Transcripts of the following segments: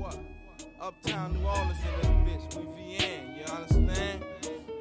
what? Uptown New Orleans in this bitch, we VN, you understand?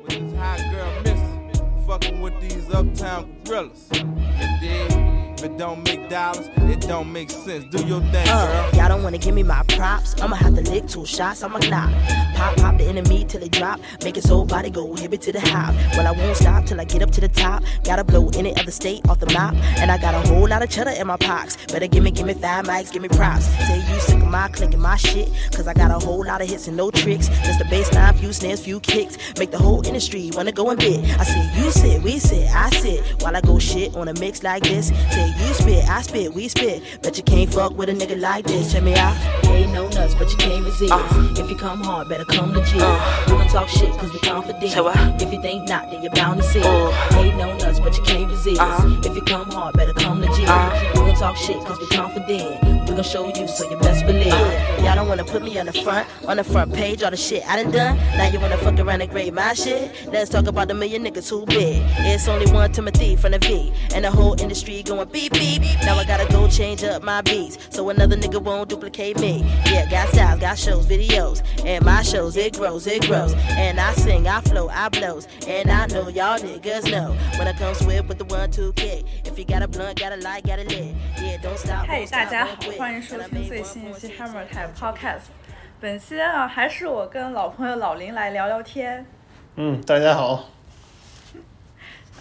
With this hot girl Missy, fucking with these uptown gorillas. You dig? If it don't make dollars, it don't make sense. Do your thing, Uh, y'all don't wanna give me my props. I'ma have to lick two shots. I'ma knock. Pop, pop the enemy till they drop. Make his whole body go hippie to the hop. Well, I won't stop till I get up to the top. Gotta blow any other state off the map. And I got a whole lot of cheddar in my pox. Better give me, give me five mics, give me props. Say you sick of my clicking my shit. Cause I got a whole lot of hits and no tricks. Just the baseline, few snares, few kicks. Make the whole industry wanna go and bit. I say you sit, we sit, I sit. While I go shit on a mix like this. Say you spit, I spit, we spit. Bet you can't fuck with a nigga like this. Check me out. Ain't no nuts, but you can't resist. Uh-huh. If you come hard, better come legit. We uh-huh. gon' talk shit cause we confident. What? If you think not, then you're bound to see. It. Uh-huh. Ain't no nuts, but you can't resist. If you come hard, better come legit. We gon' talk shit cause we confident We gon' show you so you best believe. Y'all don't wanna put me on the front, on the front page, all the shit I done done. Now you wanna fuck around and grade my shit? Let's talk about the million niggas who big. It's only one Timothy from the V, and the whole industry going beep beep. Now I gotta go change up my beats, so another nigga won't duplicate me. Yeah, got styles, got shows, videos, and my shows it grows, it grows. And I sing, I flow, I blows, and I know y'all niggas know when I come swift with the one two kick. If you got a blunt, got a light, got a lit. Yeah, don't stop. 嘿 won't 大 stop, 家 won't 好， quit. 欢迎收听最新一期 Hammer Time Podcast。本期啊，还是我跟老朋友老林来聊聊天。嗯，大家好。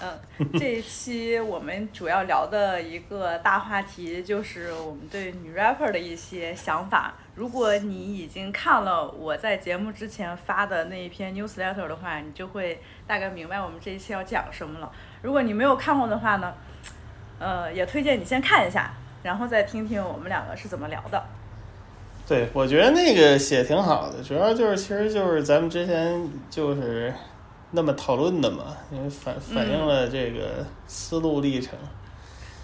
嗯，这一期我们主要聊的一个大话题就是我们对女 rapper 的一些想法。如果你已经看了我在节目之前发的那一篇 newsletter 的话，你就会大概明白我们这一期要讲什么了。如果你没有看过的话呢，呃，也推荐你先看一下，然后再听听我们两个是怎么聊的。对，我觉得那个写挺好的，主要就是其实就是咱们之前就是那么讨论的嘛，因为反反映了这个思路历程。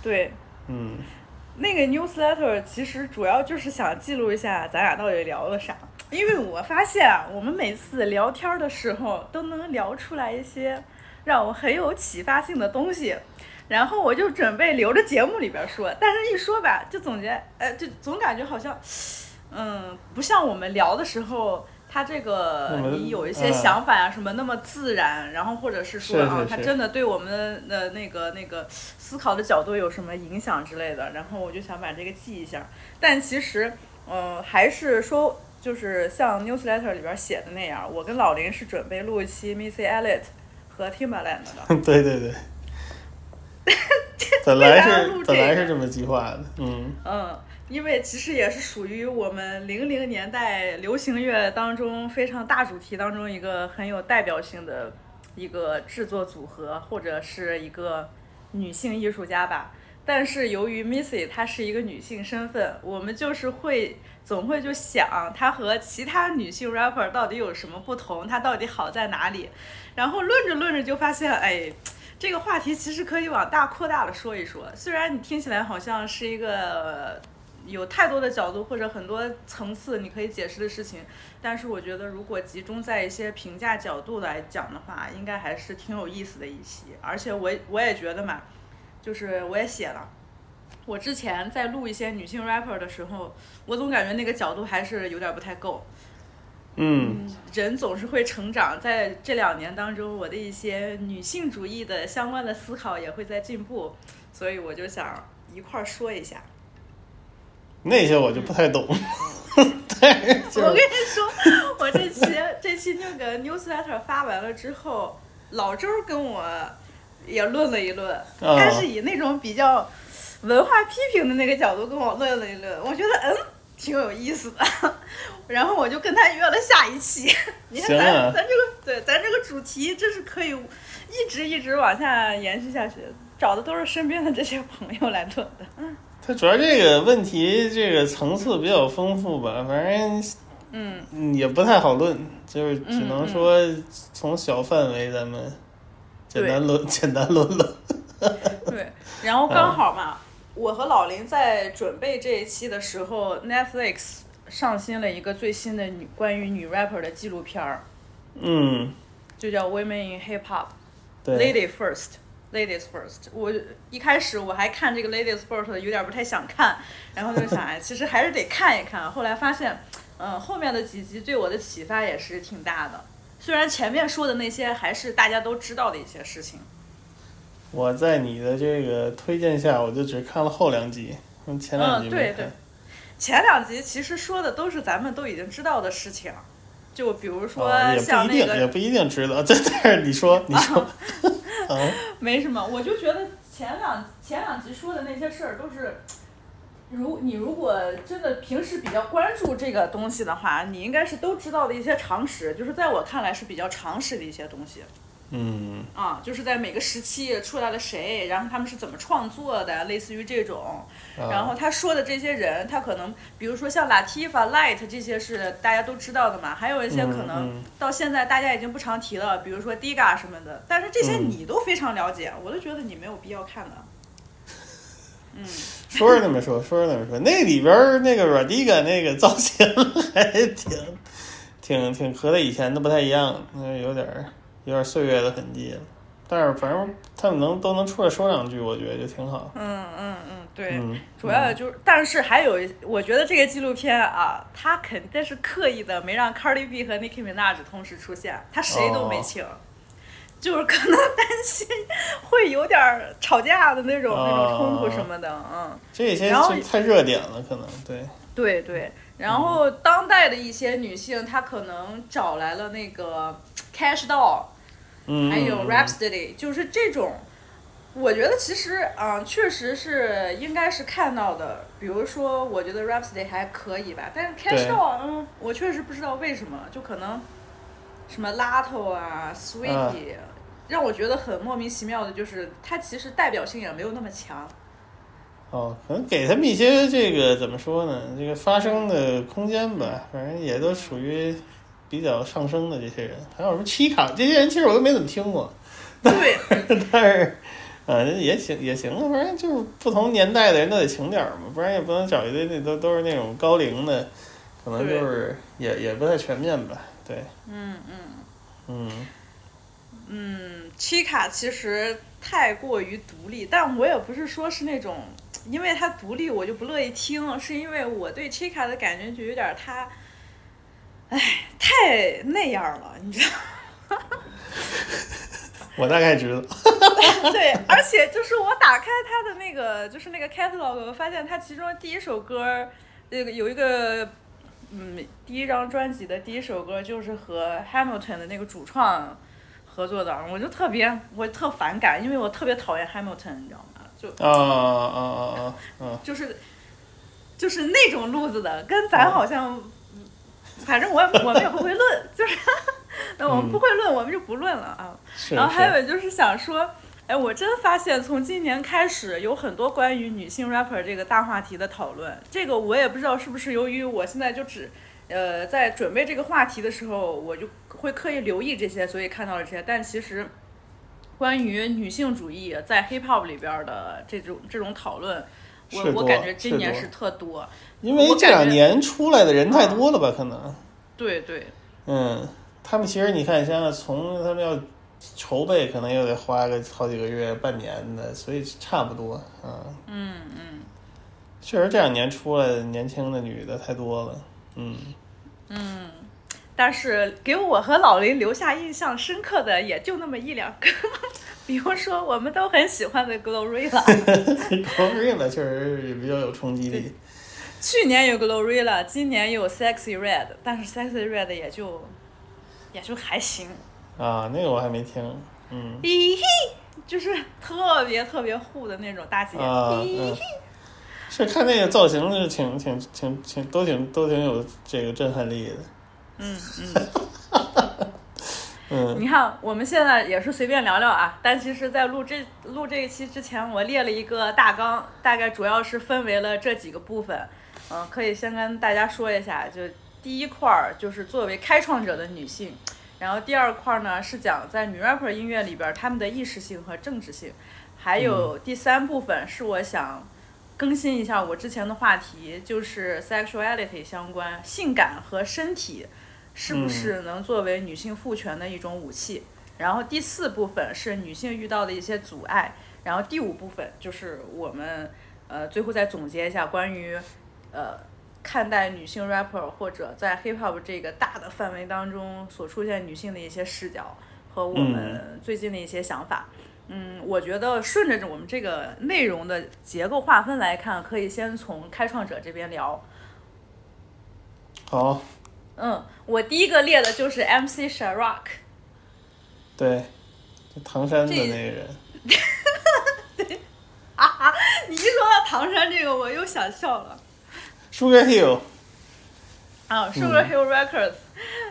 对，嗯，那个 newsletter 其实主要就是想记录一下咱俩到底聊了啥，因为我发现啊，我们每次聊天的时候都能聊出来一些让我很有启发性的东西，然后我就准备留着节目里边说，但是一说吧，就总觉呃，就总感觉好像，嗯，不像我们聊的时候。他这个你有一些嗯想法啊、什么那么自然，然后或者是说啊，他真的对我们的那个那个思考的角度有什么影响之类的，然后我就想把这个记一下。但其实，嗯、还是说就是像 newsletter 里边写的那样，我跟老林是准备录一期 Missy Elliott 和 Timbaland 的。对 对对。本来是本来是这么计划的，嗯，嗯，因为其实也是属于我们零零年代流行乐当中非常大主题当中一个很有代表性的一个制作组合，或者是一个女性艺术家吧。但是由于 Missy 她是一个女性身份，我们就是会总会就想她和其他女性 rapper 到底有什么不同，她到底好在哪里？然后论着论着就发现，哎，这个话题其实可以往大扩大的说一说。虽然你听起来好像是一个有太多的角度或者很多层次你可以解释的事情，但是我觉得如果集中在一些评价角度来讲的话，应该还是挺有意思的一期。而且我我也觉得嘛，就是我也写了。我之前在录一些女性 rapper 的时候，我总感觉那个角度还是有点不太够。嗯，人总是会成长，在这两年当中，我的一些女性主义的相关的思考也会在进步，所以我就想一块儿说一下。那些我就不太懂。对，就我跟你说，我这期这期那个 newsletter 发完了之后，老周跟我也论了一论，哦他是以那种比较文化批评的那个角度跟我论了一论，我觉得嗯挺有意思的，然后我就跟他约了下一期。你看咱、啊咱这个对咱这个主题，真是可以一直一直往下延续下去，找的都是身边的这些朋友来论的。嗯，他主要这个问题这个层次比较丰富吧，反正嗯，嗯也不太好论，就是只能说从小范围咱们简单论简单论论。对，然后刚好嘛，我和老林在准备这一期的时候，Netflix 上新了一个最新的女关于女 rapper 的纪录片儿，嗯，就叫《Women in Hip Hop》对，，Lady First。Ladies First，我一开始我还看这个 Ladies First 有点不太想看，然后就想，哎，其实还是得看一看。后来发现，嗯、嗯，后面的几集对我的启发也是挺大的。虽然前面说的那些还是大家都知道的一些事情。我在你的这个推荐下，我就只看了后两集，嗯，前两集。对对，前两集其实说的都是咱们都已经知道的事情，就比如说哦，也不像那一定，也，不一定知道。这但是你说，你说，嗯，没什么，我就觉得前两前两集说的那些事儿都是。如你如果真的平时比较关注这个东西的话，你应该是都知道的一些常识，就是在我看来是比较常识的一些东西。嗯，啊，就是在每个时期出来了谁，然后他们是怎么创作的，类似于这种。啊然后他说的这些人，他可能比如说像 Latifa、Light 这些是大家都知道的嘛，还有一些可能到现在大家已经不常提了，比如说 Diga 什么的。但是这些嗯你都非常了解，我都觉得你没有必要看的。嗯，说是那么说，说是那么说，那里边儿那个 Radiga 那个造型 还挺挺挺和他以前的不太一样，那有点儿有点岁月的痕迹了。但是反正他们能都能出来说两句，我觉得就挺好。嗯嗯嗯，对。嗯，主要就是，但是还有一，我觉得这个纪录片啊，他肯定是刻意的没让 Cardi B 和 Nicki Minaj 同时出现，他谁都没请，就是可能担心会有点儿吵架的那种、那种冲突什么的，嗯，这些太热点了，可能对。对对。然后当代的一些女性，她可能找来了那个 Cash Doll，嗯，还有嗯 Rhapsody，就是这种，我觉得其实啊、确实是应该是看到的。比如说，我觉得 Rhapsody 还可以吧，但是 Cash Doll，嗯，我确实不知道为什么，就可能什么 Lato 啊，Sweetie，、让我觉得很莫名其妙的，就是它其实代表性也没有那么强。哦，可能给他们一些这个怎么说呢？这个发声的空间吧，反正也都属于比较上升的这些人。还有什么七卡这些人，其实我都没怎么听过，对，但是，呃，也行也行啊，反正就是不同年代的人都得请点儿嘛，不然也不能找一堆那都都是那种高龄的，可能就是也也不太全面吧。对，嗯嗯嗯，嗯，七卡其实太过于独立，但我也不是说是那种，因为它独立我就不乐意听，是因为我对 Chica 的感觉就有点儿它，哎，太那样了，你知道。我大概知道。对，而且就是我打开他的那个，就是那个 catalog，我发现他其中第一首歌，那个有一个，嗯，第一张专辑的第一首歌就是和 Hamilton 的那个主创合作的，我就特别，我特反感，因为我特别讨厌 Hamilton，你知道吗？就啊啊啊啊啊！就是就是那种路子的，跟咱好像，嗯反正我也我们也不会论，就是那我们不会论，我们就不论了啊。是然后还，有就是想说，哎，我真发现从今年开始有很多关于女性 rapper 这个大话题的讨论。这个我也不知道是不是由于我现在就只，呃，在准备这个话题的时候，我就会刻意留意这些，所以看到了这些。但其实，关于女性主义在 hip hop 里边儿的这种这种讨论，我我感觉今年是特多。因为这两年出来的人太多了吧？可能。对对，嗯，他们其实你看，像从他们要筹备，可能又得花个好几个月、半年的，所以差不多啊。嗯嗯。确实这两年出来的年轻的女的太多了。嗯，嗯但是给我和老林留下印象深刻的也就那么一两个，比如说我们都很喜欢的 Glorilla，Glorilla 确实也比较有冲击力。去年有 Glorilla，今年有 Sexy Red，但是 Sexy Red 也就也就还行，啊，那个我还没听。嗯咦嘿，就是特别特别护的那种大姐，啊是看那个造型是挺挺挺挺都挺都挺有这个震撼力的。嗯嗯。嗯你看，我们现在也是随便聊聊啊，但其实，在录这录这一期之前，我列了一个大纲，大概主要是分为了这几个部分。嗯、可以先跟大家说一下，就第一块儿就是作为开创者的女性，然后第二块儿呢是讲在女 rapper 音乐里边儿她们的意识性和政治性，还有第三部分是我想更新一下我之前的话题，就是 sexuality 相关，性感和身体是不是能作为女性赋权的一种武器？然后第四部分是女性遇到的一些阻碍，然后第五部分就是我们呃最后再总结一下关于呃看待女性 rapper 或者在 hip hop 这个大的范围当中所出现女性的一些视角和我们最近的一些想法。嗯，我觉得顺着我们这个内容的结构划分来看，可以先从开创者这边聊。好，嗯，我第一个列的就是 MC Sharrock。对，就唐山的那个人。对啊哈！你一说到唐山这个，我又想笑了。Sugar Hill，啊，Sugar Hill Records，、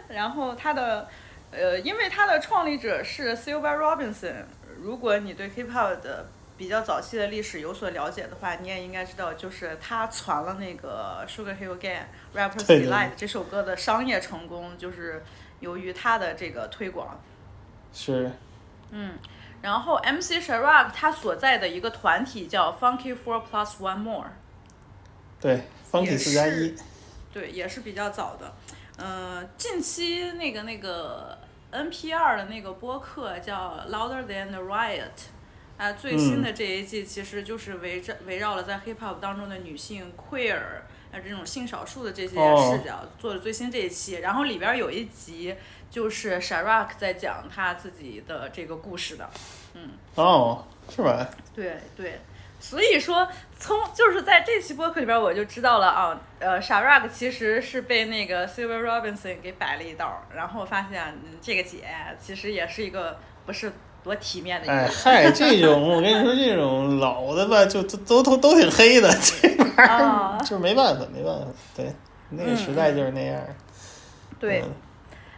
然后它的呃，因为它的创立者是 Silver Robinson。如果你对 Hip Hop 的比较早期的历史有所了解的话，你也应该知道，就是他传了那个 Sugar Hill Gang Rappers Delight 这首歌的商业成功，就是由于他的这个推广。是嗯然后 MC Sharrock 他所在的一个团体叫 Funky Four Plus One More。对，Funky 也四加一，对，也是比较早的。呃、近期那个那个 NPR 的那个播客叫 Louder Than the Riot，啊，最新的这一季其实就是围着围绕了在 Hip Hop 当中的女性 queer 啊这种性少数的这些哦视角、做的最新这一期，然后里边有一集就是 Sharrock 在讲他自己的这个故事的。嗯哦，是吧？对对，所以说从就是在这期播客里边，我就知道了啊，呃，Sharrock 其实是被那个 Silver Robinson 给摆了一道儿，然后发现嗯，这个姐其实也是一个不是多体面的一个人。哎嗨，这种我跟你说，这种老的吧，就都都都都挺黑的，这玩意啊儿就是没办法，没办法。对，那个时代就是那样。对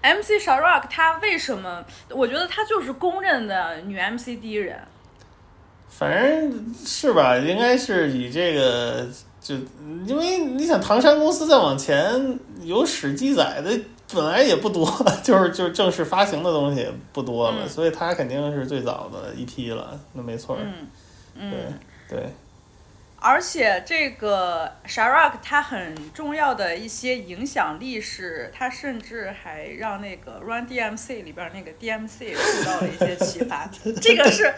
嗯，MC Sharrock 她为什么？我觉得她就是公认的女 MC 第一人。反正是吧，应该是以这个就因为你想唐山公司再往前有史记载的本来也不多，就 是就是正式发行的东西也不多了，嗯所以它肯定是最早的一批了，那没错儿。嗯嗯。对对，而且这个 Sharrock 它很重要的一些影响力是，它甚至还让那个 Run DMC 里边那个 DMC 受到了一些启发。这个是，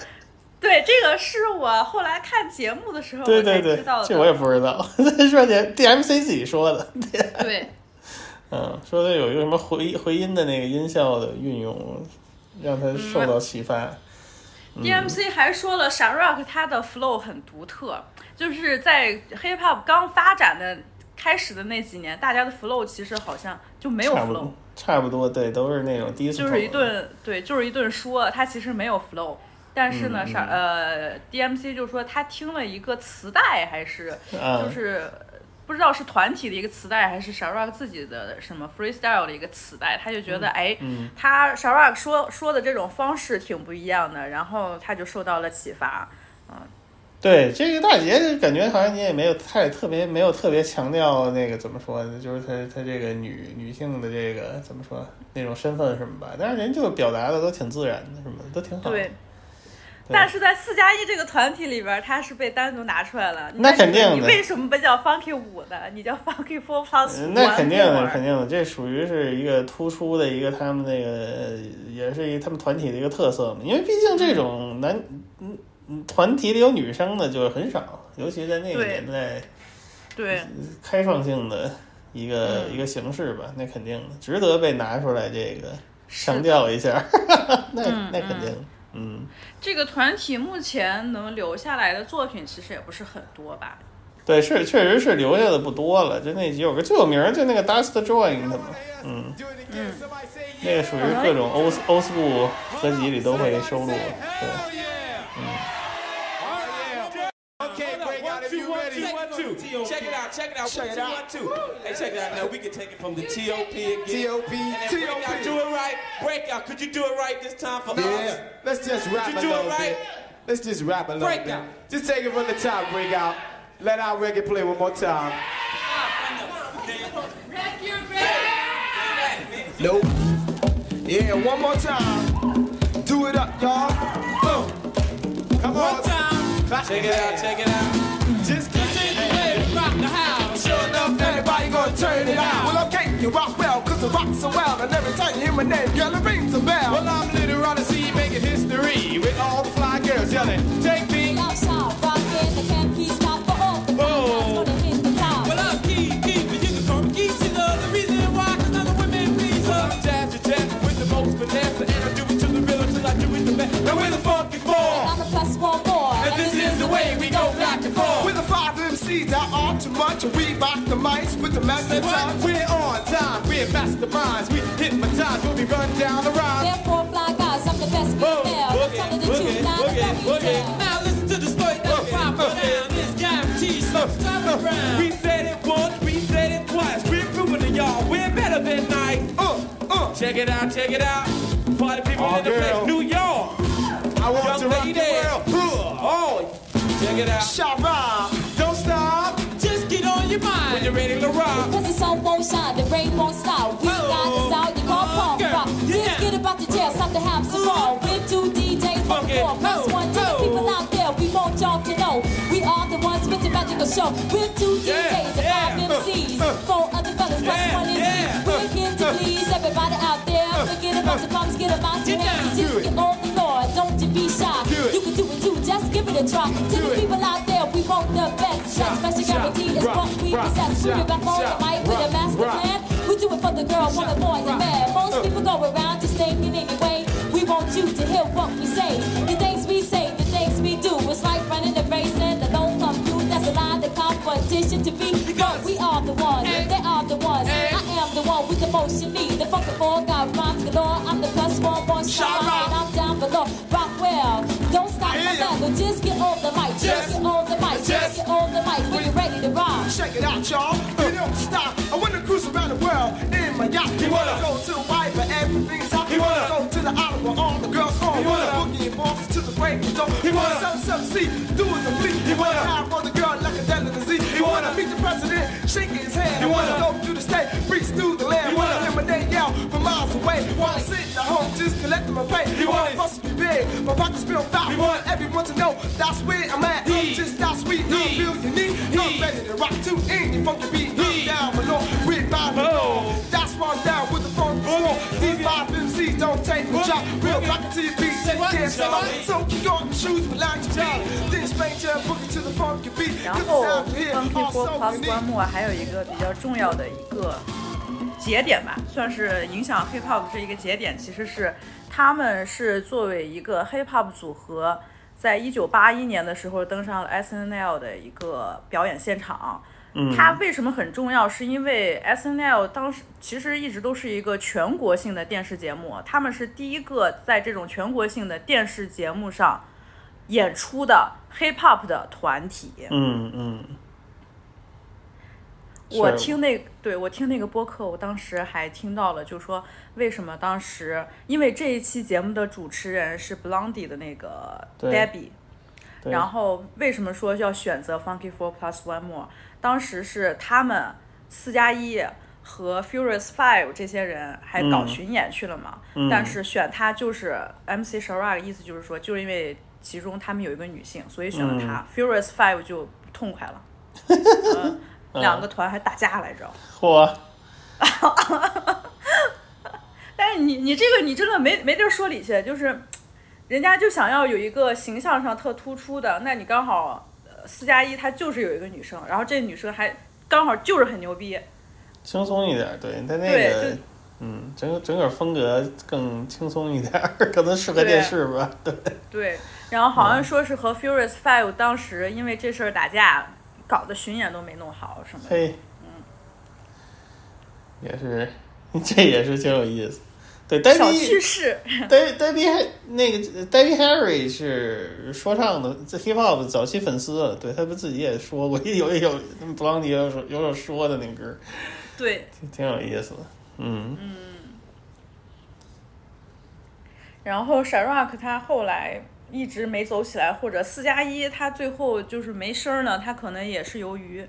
对，这个是我后来看节目的时候对对对我才知道，的。这我也不知道，说的 DMC 自己说的。对，嗯，说的有一个什么回回音的那个音效的运用，让他受到启发。嗯 DMC 还说了，Sharrock 他的 flow 很独特，就是在 hip hop 刚发展的开始的那几年，大家的 flow 其实好像就没有 flow 多。，差不多，对，都是那种第一次就是一顿对，就是一顿说，他其实没有 flow。但是呢，嗯、呃，DMC 就说他听了一个磁带，还是啊，就是不知道是团体的一个磁带，还是 Sharrock 自己的什么 freestyle 的一个磁带，他就觉得、哎，嗯他 Sharrock 说说的这种方式挺不一样的，然后他就受到了启发。嗯对这个大姐，感觉好像你也没有太特别，没有特别强调那个怎么说呢？就是她她这个女女性的这个怎么说那种身份什么吧，但是人就表达的都挺自然的，什么的都挺好。对。但是在四加一这个团体里边，他是被单独拿出来了。那肯定的你为什么不叫 Funky 五呢？你叫 Funky Four 那肯定的，肯定的，这属于是一个突出的一个他们那个，也是一他们团体的一个特色嘛。因为毕竟这种男嗯嗯团体里有女生的就很少，尤其在那个年代，对。开创性的一个、嗯一个形式吧，那肯定的，值得被拿出来这个强的调一下。那、嗯那肯定，嗯，这个团体目前能留下来的作品其实也不是很多吧？对，是确实是留下的不多了。就那几首歌最有名儿就那个 Dust Joint 的嘛，嗯，嗯，那个属于各种 old old school 合集里都会收录。对。Okay, break out if you ready. One. Check it out, check it out. Check it out. two, one, two. Hey, check it out. Now we can take it from the TOP again. T.O.P., And then break T.O.P.. do it right. Break out. Could you do it right this time for Yeah, us? let's just rap You a do it little right. bit. Let's just rap a little bit. out. Just take it from the top, break out. Let our reggae play one more time. Nope. Yeah, one more time. Do it up, y'all. Boom. Come on. One time. Check it out, check it out. turn it out. Well, I you rock well, cause I rock so well. And every time you hear my name, girl, it rings a bell. Well, I'm little on the making history with all the fly girls yelling, take me. Outside, rockin', the camp stop for all the gonna hit the top. Well, I'm the reason women I'm jazz, jazz, with the most finesse, and I do it to the rhythm till I do it the best. Now, the? And I'm the plus one more. And, and this, is, is the way we go back and forth master What? time. We're on time, we're masterminds. We hypnotize when we run down the rhyme. Therefore, fly guys, I'm the best Whoa, female. I'm boogie, telling the truth, not a boogie, fairy boogie. Now listen to the story that Uh, pop uh, down. This guarantee so travel around. We said it once, we said it twice. We're proving to y'all we're better than nice. Uh, uh, Check it out, check it out. Party people Oh, in the girl. place, New York. I want Young to rock the world. Oh, check it out. Shara, Don't stop, just get on your mind when you're ready to rock. Cause the sun won't shine, the rain won't stop. We Oh. got the style you call Oh, punk rock. Just get about the jail, time to have some fun. With two DJs Funky. the four. Plus Oh, one to the oh. people out there, we want y'all to know. We are the ones with the magical show. With two DJs and five MCs. Four other fellas, plus one MC. yeah. We're here to please everybody out there. Forget about the problems, get about your hands. Just get on the floor, don't you be shy. You can do it give it a try. To the people out there, we want the best. Shout, Special shout, guarantee is what we possess. We shout, rap on the mic with a master plan. We do it for the girl, woman, boy, and man. Most people go around just thinking anyway. We want you to hear what we say. The things we say, the things we do. It's like running a race and competition to be. But we are the ones, Hey. they are the ones. Hey. I am the one with the motion lead. The funky four got rhymes galore. I'm the plus one, one shine. Shout out. I'm down below. Rock well. Don't stop I my hear ya. level. Just get on the mic. Yes. Just get on the mic. Yes. Just get on the mic when you're ready to rock. check it out, y'all. You don't stop. I wanna cruise around the world in my yacht. He You wanna wanna- go to Hawaii where everything's hot. He wanna wanna- go to the island where all the girls are. He wanna wanna- boogie and boss to the break of dawn. He wanna wanna- sell some see, do it complete. He wanna wanna- have on the girl like a delicacy. You wanna wanna- meet the president, shake his hand. You wanna wanna- go through the state, reach through the land. He Wanna wanna- lemonade out from miles away. Wanna sit at home, just collecting my pay. You wanna wanna- bust me big, my pockets feel fat. He Want wanna- everyone to know that's where I'm at. I'm just that sweet, I'm He- real unique. I'm He- ready to rock to any funky beat. I'm down below, we're bound to go. Oh. That's why I'm down with the funk floor. These oh, five MCs don't take the oh, Boogie, job. Real oh, boogie. rockin' to your beat, Say take what? care Say of what? So kick off your shoes, relax your feet. Then spank your boogie to the funky beat. 然 Good 后 sound here, So Plus unique. One More 还有一个比较重要的一个节点吧，算是影响 Hip Hop 这一个节点，其实是他们是作为一个 Hip Hop 组合，在一九八一年的时候登上了 S N L 的一个表演现场。它为什么很重要？是因为 S N L 当时其实一直都是一个全国性的电视节目，他们是第一个在这种全国性的电视节目上演出的 Hip Hop 的团体。嗯嗯，我听那对我听那个播客，我当时还听到了，就说为什么当时，因为这一期节目的主持人是 Blondie 的那个 Debbie，然后为什么说要选择 Funky Four Plus One More？当时是他们四加一和 Furious Five 这些人还搞嗯巡演去了嘛，嗯但是选他就是 MC Sharag，意思就是说，就是因为其中他们有一个女性，所以选了他、Furious Five 就痛快了。嗯 两个团还打架来着，嚯，但是你你这个你真的没没地儿说理去，就是人家就想要有一个形象上特突出的，那你刚好呃四加一她就是有一个女生，然后这女生还刚好就是很牛逼，轻松一点儿，对，他那个，嗯，整个整个风格更轻松一点儿，可能适合电视吧，对，对，然后好像说是和 Furious Five 当时因为这事儿打架，搞的巡演都没弄好什么的。嘿，也是，这也是挺有意思。对，戴小比趣事，戴戴比还那个 Debbie Harry 是说唱的，这 hip hop 早期粉丝，对他不自己也说过，有有布朗迪有首有首说的那歌，对，挺挺有意思的。嗯，然后 Sharrock 他后来一直没走起来，或者四加一他最后就是没声儿呢，他可能也是由于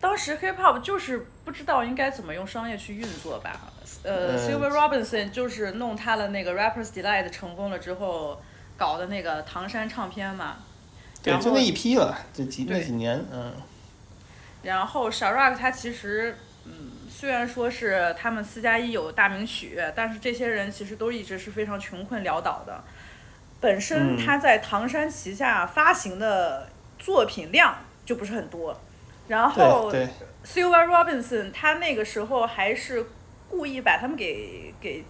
当时 hip hop 就是不知道应该怎么用商业去运作吧。呃嗯，Silver Robinson 就是弄他的那个 Rappers Delight 成功了之后搞的那个唐山唱片嘛。对，就那一批了，这几那几年，嗯，然后 Sharrock 他其实，嗯，虽然说是他们四加一有大名曲，但是这些人其实都一直是非常穷困潦倒的。本身嗯他在唐山旗下发行的作品量就不是很多，然后，Silver Robinson 他那个时候还是故意把他们给给，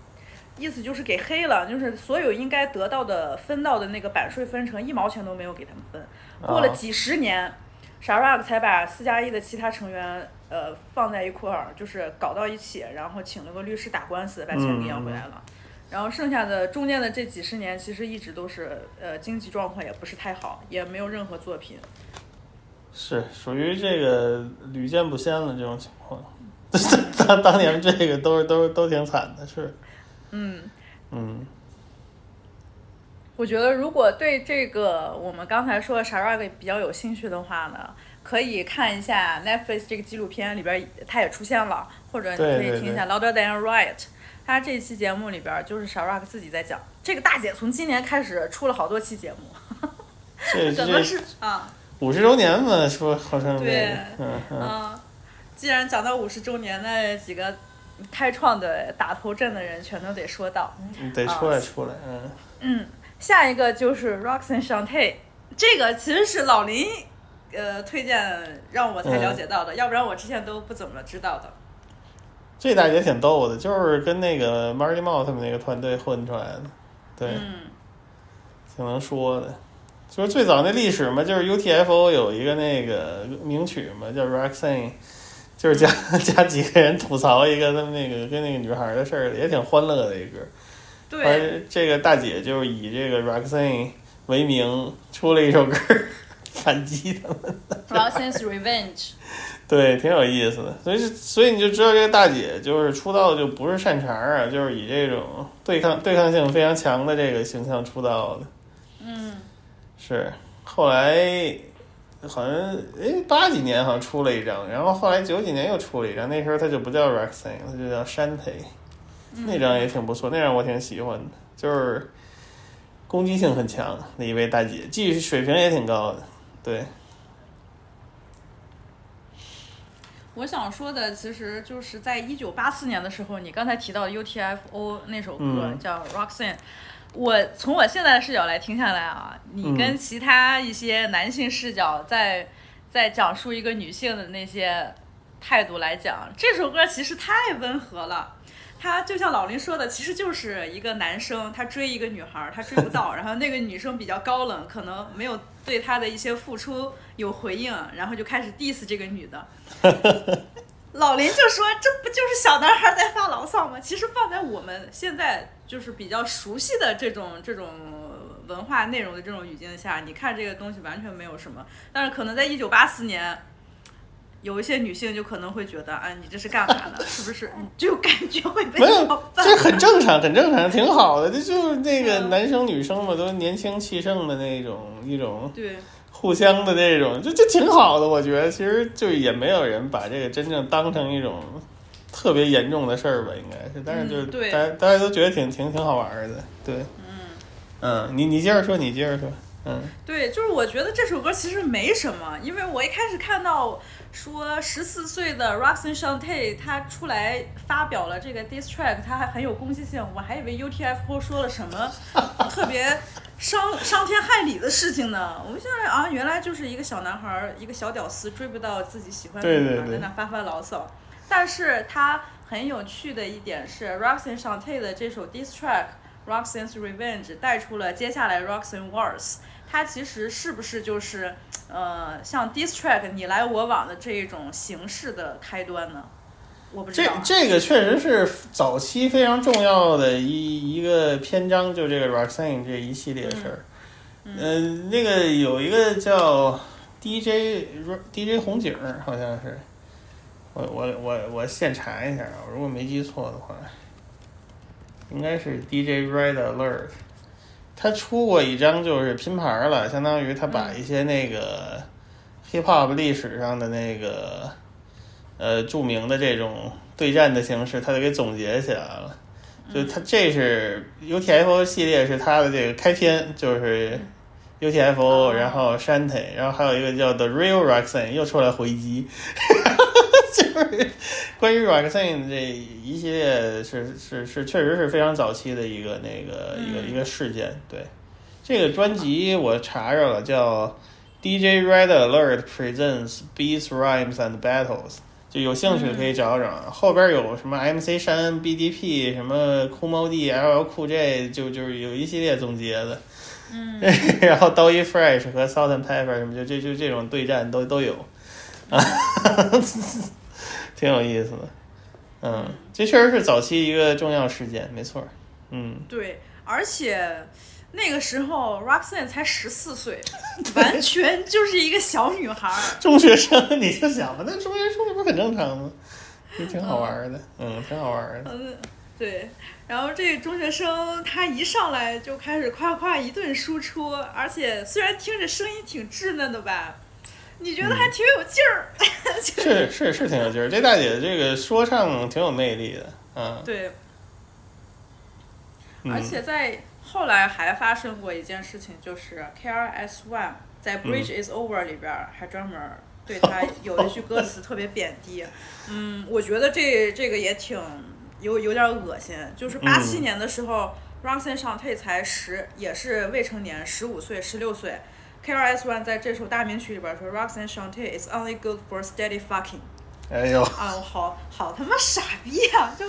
意思就是给黑了，就是所有应该得到的分到的那个版税分成一毛钱都没有给他们分。过了啊几十年傻 rock 才把四加一的其他成员呃放在一块儿，就是搞到一起，然后请了个律师打官司，把钱给要回来了。然后剩下的中间的这几十年，其实一直都是呃经济状况也不是太好，也没有任何作品。是属于这个屡见不鲜的这种情况。当当年这个都是都是都挺惨的，是，嗯，嗯我觉得如果对这个我们刚才说的傻 rock 比较有兴趣的话呢，可以看一下 Netflix 这个纪录片里边，它也出现了，或者你可以听一下 Louder Than Riot。他这一期节目里边就是傻 rock 自己在讲，这个大姐从今年开始出了好多期节目，这可能这是啊，五十周年嘛，说好像对，嗯既然讲到五十周年，那几个开创的打头阵的人全都得说到。你得出来出来，嗯，嗯，下一个就是 Roxanne Shante，这个其实是老林呃推荐让我才了解到的，要不然我之前都不怎么知道的。这大姐挺逗的，就是跟那个 Marty m o 他们那个团队混出来的，对，嗯挺能说的。就是最早那历史嘛，就是 UTFO 有一个那个名曲嘛，叫 Roxanne，就是加加 几个人吐槽一个他们那个跟那个女孩的事儿，也挺欢乐的一歌。对，而这个大姐就是以这个 Roxanne 为名出了一首歌反击他们，Roxanne's Revenge。对，挺有意思的。所以，所以你就知道这个大姐就是出道就不是擅长啊，就是以这种对抗对抗性非常强的这个形象出道的。嗯，是，后来好像哎八几年好像出了一张，然后后来九几年又出了一张，那时候她就不叫 Roxanne，她就叫 Shante，那张也挺不错，那张我挺喜欢的，就是攻击性很强的一位大姐，技术水平也挺高的，对，我想说的其实就是在一九八四年的时候，你刚才提到 UTFO 那首歌、嗯叫 Roxanne。我从我现在的视角来听下来啊，你嗯跟其他一些男性视角在在讲述一个女性的那些态度来讲，这首歌其实太温和了。他就像老林说的，其实就是一个男生，他追一个女孩儿，他追不到，然后那个女生比较高冷，可能没有对他的一些付出有回应，然后就开始 diss 这个女的。老林就说：“这不就是小男孩在发牢骚吗？”其实放在我们现在就是比较熟悉的这种这种文化内容的这种语境下，你看这个东西完全没有什么。但是可能在一九八四年，有一些女性就可能会觉得：“啊，你这是干嘛呢？是不是？”你就感觉会被没有这很正常，很正常，挺好的。这 就是那个嗯男生女生嘛，都年轻气盛的那种一种对。互相的那种，就就挺好的。我觉得其实就也没有人把这个真正当成一种特别严重的事儿吧，应该是。但是就大家大家都觉得挺挺挺好玩儿的，对。嗯嗯你你接着说，你接着说。嗯对，就是我觉得这首歌其实没什么，因为我一开始看到说十四岁的 Roxanne Shante，他出来发表了这个 diss track，他还很有攻击性，我还以为 UTFO 说了什么特别伤伤天害理的事情呢。我们现在啊，原来就是一个小男孩儿，一个小屌丝追不到自己喜欢的女孩，对对对在那发发牢骚。但是他很有趣的一点是，Roxanne Shante 的这首 diss track。Roxanne's Revenge 带出了接下来 Roxanne Wars，它其实是不是就是呃像 diss track 你来我往的这一种形式的开端呢？我不知道啊。这个确实是早期非常重要的一一个篇章，就这个 Roxanne 这一系列的事儿。嗯、那个有一个叫 DJ DJ 红警儿，好像是。我我我我现查一下啊，如果没记错的话，应该是 DJ Red Alert。他出过一张就是拼盘了，相当于他把一些那个 hip hop 历史上的那个呃著名的这种对战的形式，他就给总结起来了。就他这是 UTFO 系列是他的这个开篇，就是 UTFO，、然后 Shanty，然后还有一个叫 The Real Roxanne 又出来回击，就是关于 Roxanne 这一系列是是是确实是非常早期的一个那个一个一个事件。对，这个专辑我查着了，叫 DJ Red Alert Presents Beats, Rhymes and Battles。就有兴趣的可以找找，后边有什么 MC 山、BDP、什么酷猫 D、LL 酷 J，就就是有一系列总结的。嗯，然后 Dolly Fresh 和 Salt and Pepper 什么就这就这种对战都都有，啊，挺有意思的。嗯，这确实是早期一个重要事件，没错。嗯，对，而且那个时候 Roxanne 才十四岁，完全就是一个小女孩儿。中学生你就想吧，那中学生这不是很正常吗？也挺好玩的，嗯，挺好玩的。嗯，对。然后这个中学生他一上来就开始夸夸一顿输出，而且虽然听着声音挺稚嫩的吧，你觉得还挺有劲儿。是是是挺有劲儿，这大姐这个说唱挺有魅力的，嗯。对，嗯而且在后来还发生过一件事情，就是 KRS One 在《Bridge Is Over》里边儿还专门儿对他有一句歌词特别贬低。嗯，我觉得这这个也挺有有点恶心。就是八七嗯年的时候、r o x a n e Shante 才十，也是未成年，十五岁、十六岁。KRS One 在这首大名曲里边说，Roxanne Shante is only good for steady fucking。哎呦，啊，我好好他妈傻逼啊！就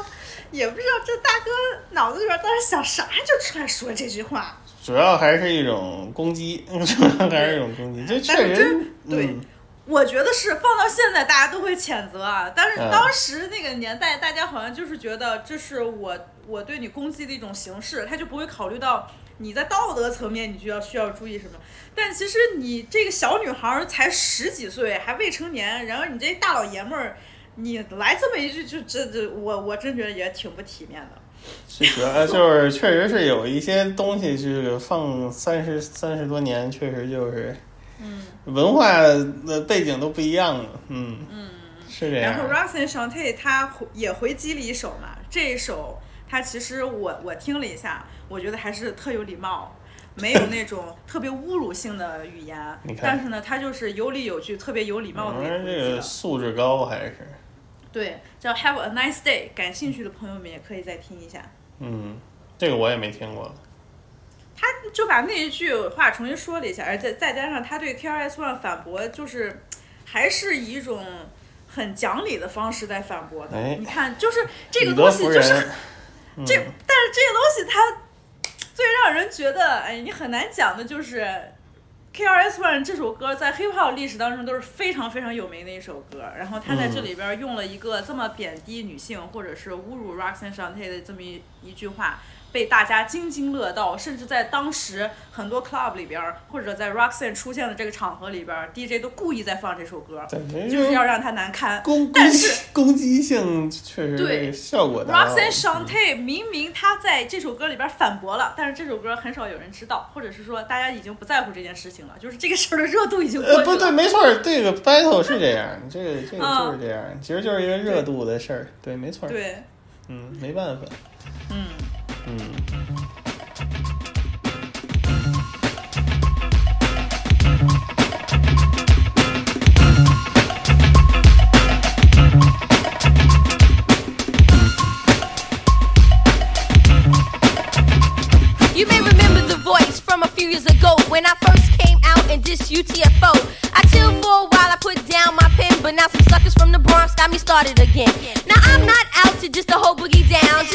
也不知道这大哥脑子里边当时想啥，就出来说这句话。主要还是一种攻击，主要还是一种攻击，这确实对嗯，我觉得是放到现在大家都会谴责啊，但是嗯当时那个年代，大家好像就是觉得这是我我对你攻击的一种形式，他就不会考虑到你在道德层面你就要需要注意什么。但其实你这个小女孩儿才十几岁，还未成年，然后你这大老爷们儿，你来这么一句，就这这我我真觉得也挺不体面的。是主要就是确实是有一些东西，就是放三十三十多年，确实就是，嗯文化的背景都不一样了，嗯嗯。是这样然后样，Roxanne Shante 他回也回击了一首嘛，这一首他其实我我听了一下，我觉得还是特有礼貌，没有那种 特别侮辱性的语言但是呢，他就是有理有据，特别有礼貌的一个嗯，这个。素质高还是，对，叫 Have a nice day，感兴趣的朋友们也可以再听一下。嗯，这个我也没听过，他就把那一句话重新说了一下，而且再加上他对 KRS One 反驳，就是还是以一种很讲理的方式在反驳的。哎你看，就是这个东西就是。这但是这些东西它最让人觉得，哎，你很难讲的就是，KRS One 这首歌在 hip hop 历史当中都是非常非常有名的一首歌。然后他在这里边用了一个这么贬低女性或者是侮辱 Roxanne Shante 的这么一一句话。被大家津津乐道，甚至在当时很多 club 里边儿，或者在 Roxanne 出现的这个场合里边儿，DJ 都故意在放这首歌，对，就是要让他难堪。攻攻但是攻击性确实对效果 Roxanne Shante 明明他在这首歌里边反驳了，但是这首歌很少有人知道，或者是说大家已经不在乎这件事情了，就是这个事儿的热度已经过呃，去不对，没错儿，这个 battle 是这样，这个这个嗯就是这样，其实就是一个热度的事儿，对，没错儿，对，嗯，没办法，嗯，嗯。You may remember the voice from a few years ago when I first came out and dissed UTFO. I chilled for a while, I put down my pen, but now some suckers from the Bronx got me started again. Now I'm not out to just a whole boogie down,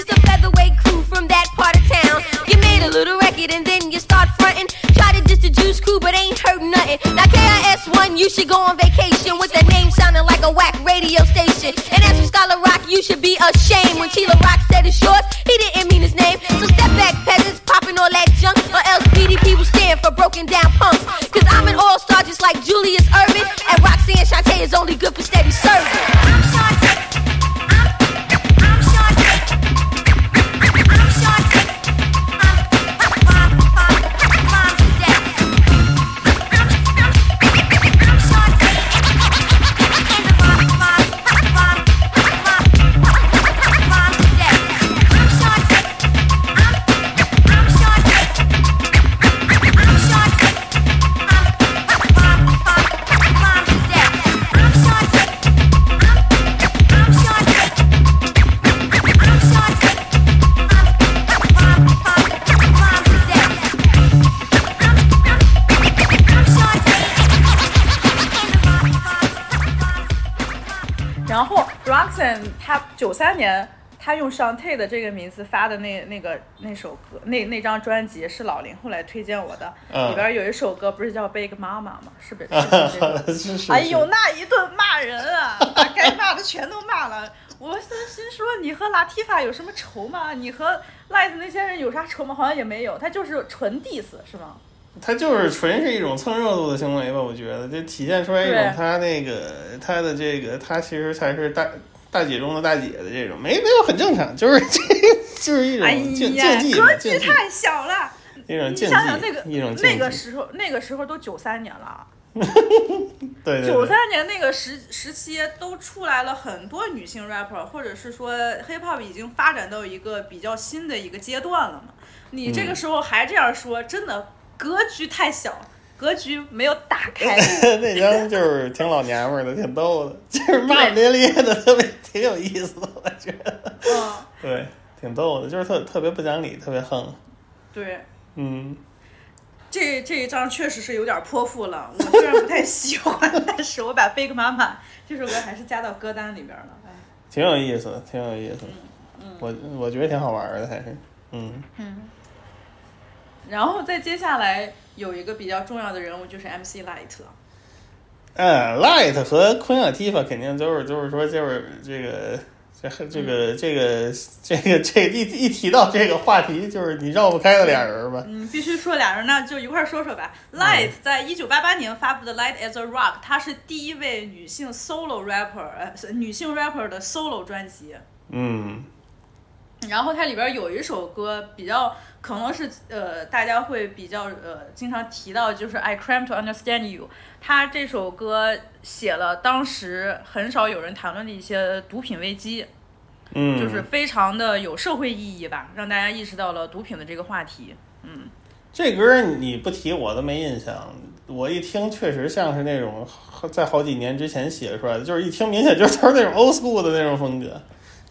用 Shantae 的这个名字发的那那个那首歌，那那张专辑是老林后来推荐我的，嗯里边有一首歌不是叫 Big Mama 吗？是不是？是是这个 是是，哎呦，那一顿骂人啊，把该骂的全都骂了。我心心说，你和拉蒂法有什么仇吗？你和 Light 那些人有啥仇吗？好像也没有，他就是纯 diss 是吗？他就是纯是一种蹭热度的行为吧，我觉得就体现出来一种他那个他的这个他其实才是大大姐中的大姐的这种，没没有很正常，就是这就是一种哎竞呀竞技，格局太小了。你一种竞想想那个，一种那个，时候，那个时候都九三年了，对对对，九三年那个时时期都出来了很多女性 rapper，或者是说 hip hop 已经发展到一个比较新的一个阶段了嘛。你这个时候还这样说，真的格局太小，格局没有打开。那张就是挺老娘们儿的，挺逗的，就是骂骂咧咧的，特别挺有意思的，我觉得，嗯，对，挺逗的，就是特特别不讲理，特别横，对。嗯。这这一张确实是有点泼妇了，我虽然不太喜欢，但是我把《Big Mama》这首歌还是加到歌单里边了。哎，挺有意思的，挺有意思的。嗯我我觉得挺好玩儿的，还是，嗯嗯，然后再接下来有一个比较重要的人物就是 MC Light 了。嗯，Light 和 Queen Latifah 肯定都是，就是说，就是这个，这这嗯个，这个，这个，这一一提到这个话题，就是你绕不开的俩人吧。嗯，必须说俩人，那就一块儿说说吧。Light 嗯在一九八八年发布的《Light as a Rock》，她是第一位女性 solo rapper，呃，女性 rapper 的 solo 专辑。嗯然后它里边有一首歌比较可能是呃大家会比较呃经常提到，就是 I cram to understand you。他这首歌写了当时很少有人谈论的一些毒品危机，嗯，就是非常的有社会意义吧，让大家意识到了毒品的这个话题。嗯，这歌儿你不提我都没印象，我一听确实像是那种在好几年之前写出来的，就是一听明显就是那种 old school 的那种风格，对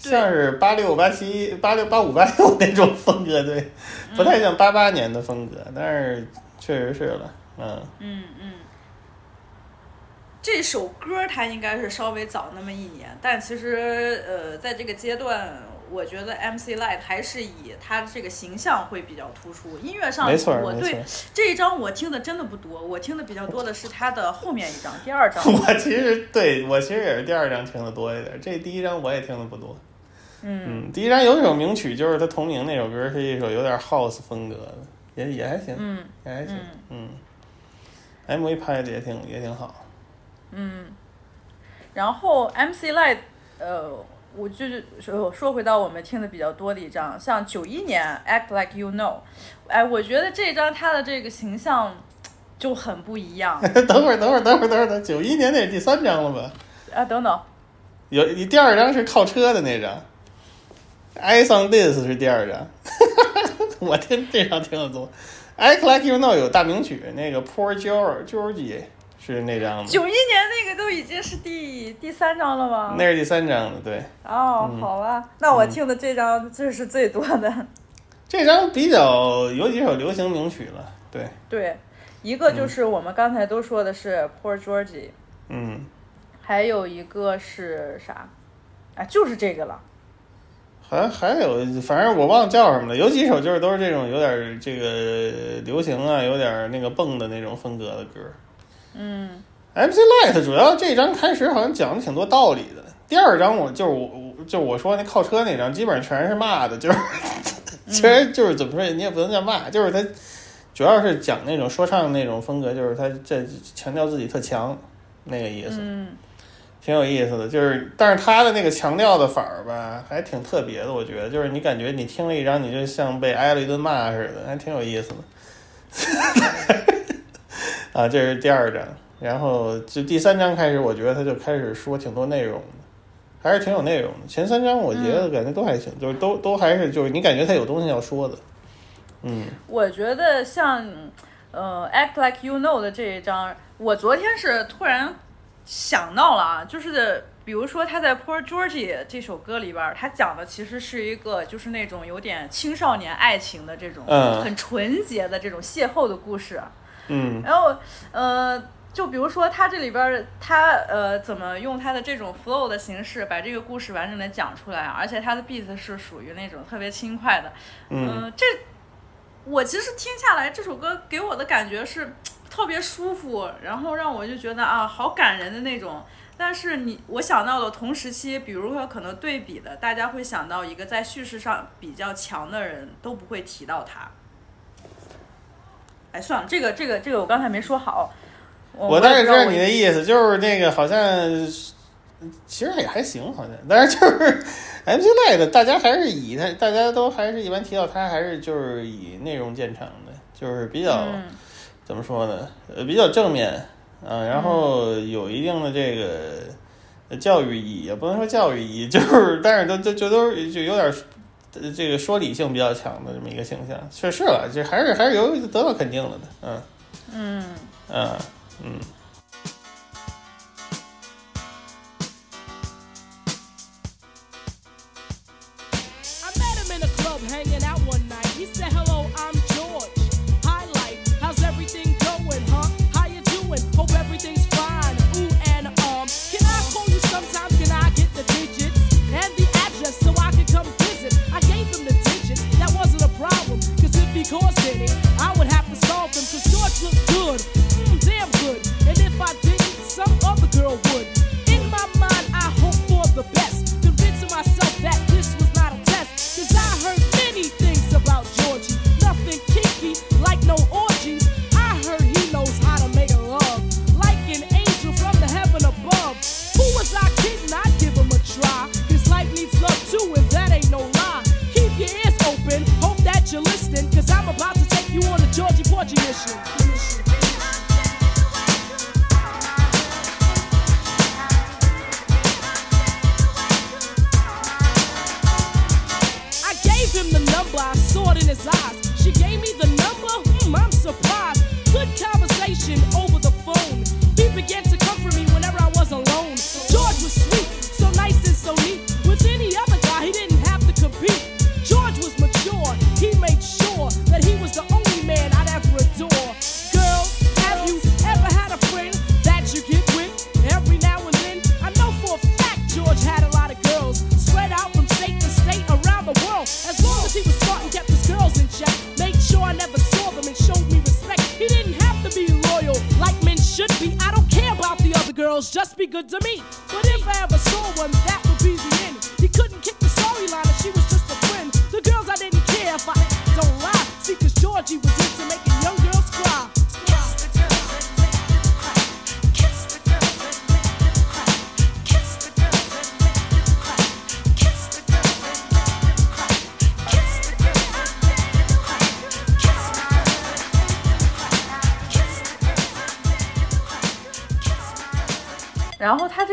像是八六八七八六八五八六 那种风格，对，不太像八八年的风格，但是确实是了，嗯。嗯嗯，这首歌它应该是稍微早那么一年，但其实呃，在这个阶段，我觉得 MC Light 还是以他这个形象会比较突出。音乐上，没错我对这一张我听的真的不多，我听的比较多的是他的后面一张，第二张。我其实对我其实也是第二张听的多一点，这第一张我也听的不多。嗯嗯，第一张有一首名曲，就是他同名那首歌，是一首有点 house 风格的，也也还行，嗯也还行嗯，嗯，MV 拍的也挺也挺好。嗯，然后 MC Light，呃，我就是说说回到我们听的比较多的一张，像九一年 Act Like You Know，哎，我觉得这张他的这个形象就很不一样 等会儿，等会儿，等会儿，等会儿，等九一年那是第三张了吧？啊。等等，有你第二张是靠车的那张，I on This 是第二张，我听这张听的多。Act Like You Know 有大名曲，那个 Poor George Georgie 是那张的，九一年那个都已经是第第三张了吗？那是第三张的，对。哦，嗯好吧，那我听的这张这是最多的。这张比较有几首流行名曲了，对，对，一个就是我们刚才都说的是 Poor Georgie，嗯，还有一个是啥？啊，就是这个了。还还有，反正我忘了叫什么了，有几首就是都是这种有点这个流行啊，有点那个蹦的那种风格的歌。嗯 MC Light 主要这张开始好像讲的挺多道理的，第二张我就是我我就我说那靠车那张，基本上全是骂的，就是 其实就是怎么说，你也不能叫骂，就是他主要是讲那种说唱那种风格，就是他在强调自己特强那个意思。嗯挺有意思的，就是，但是他的那个强调的法儿吧，还挺特别的，我觉得，就是你感觉你听了一张，你就像被挨了一顿骂似的，还挺有意思的。啊，这是第二章，然后就第三章开始，我觉得他就开始说挺多内容的，还是挺有内容的。前三章我觉得感觉都还行，就是都都还是就是你感觉他有东西要说的，嗯我觉得像呃《Act Like You Know》的这一张，我昨天是突然想到了啊，就是比如说他在《Poor Georgie》这首歌里边，他讲的其实是一个就是那种有点青少年爱情的这种、嗯。很纯洁的这种邂逅的故事。嗯。然后呃，就比如说他这里边他呃怎么用他的这种 flow 的形式把这个故事完整的讲出来，而且他的 beat 是属于那种特别轻快的，嗯。呃这我其实听下来这首歌给我的感觉是特别舒服，然后让我就觉得啊好感人的那种。但是你我想到了同时期，比如说可能对比的，大家会想到一个在叙事上比较强的人，都不会提到他。哎，算了，这个这个这个我刚才没说好。我我大概知道你的的意思，就是那个好像其实也还行，好像，但是就是 MC Light，大家还是以他，大家都还是一般提到他，还是就是以内容见长的，就是比较、嗯怎么说呢？呃，比较正面啊，然后有一定的这个呃教育意义，也不能说教育意义，就是但是都就就都是就有点。呃这个说理性比较强的这么一个形象，确实了，这还是还是有得到肯定了的，嗯嗯。嗯嗯。I met him in a club hanging out one night.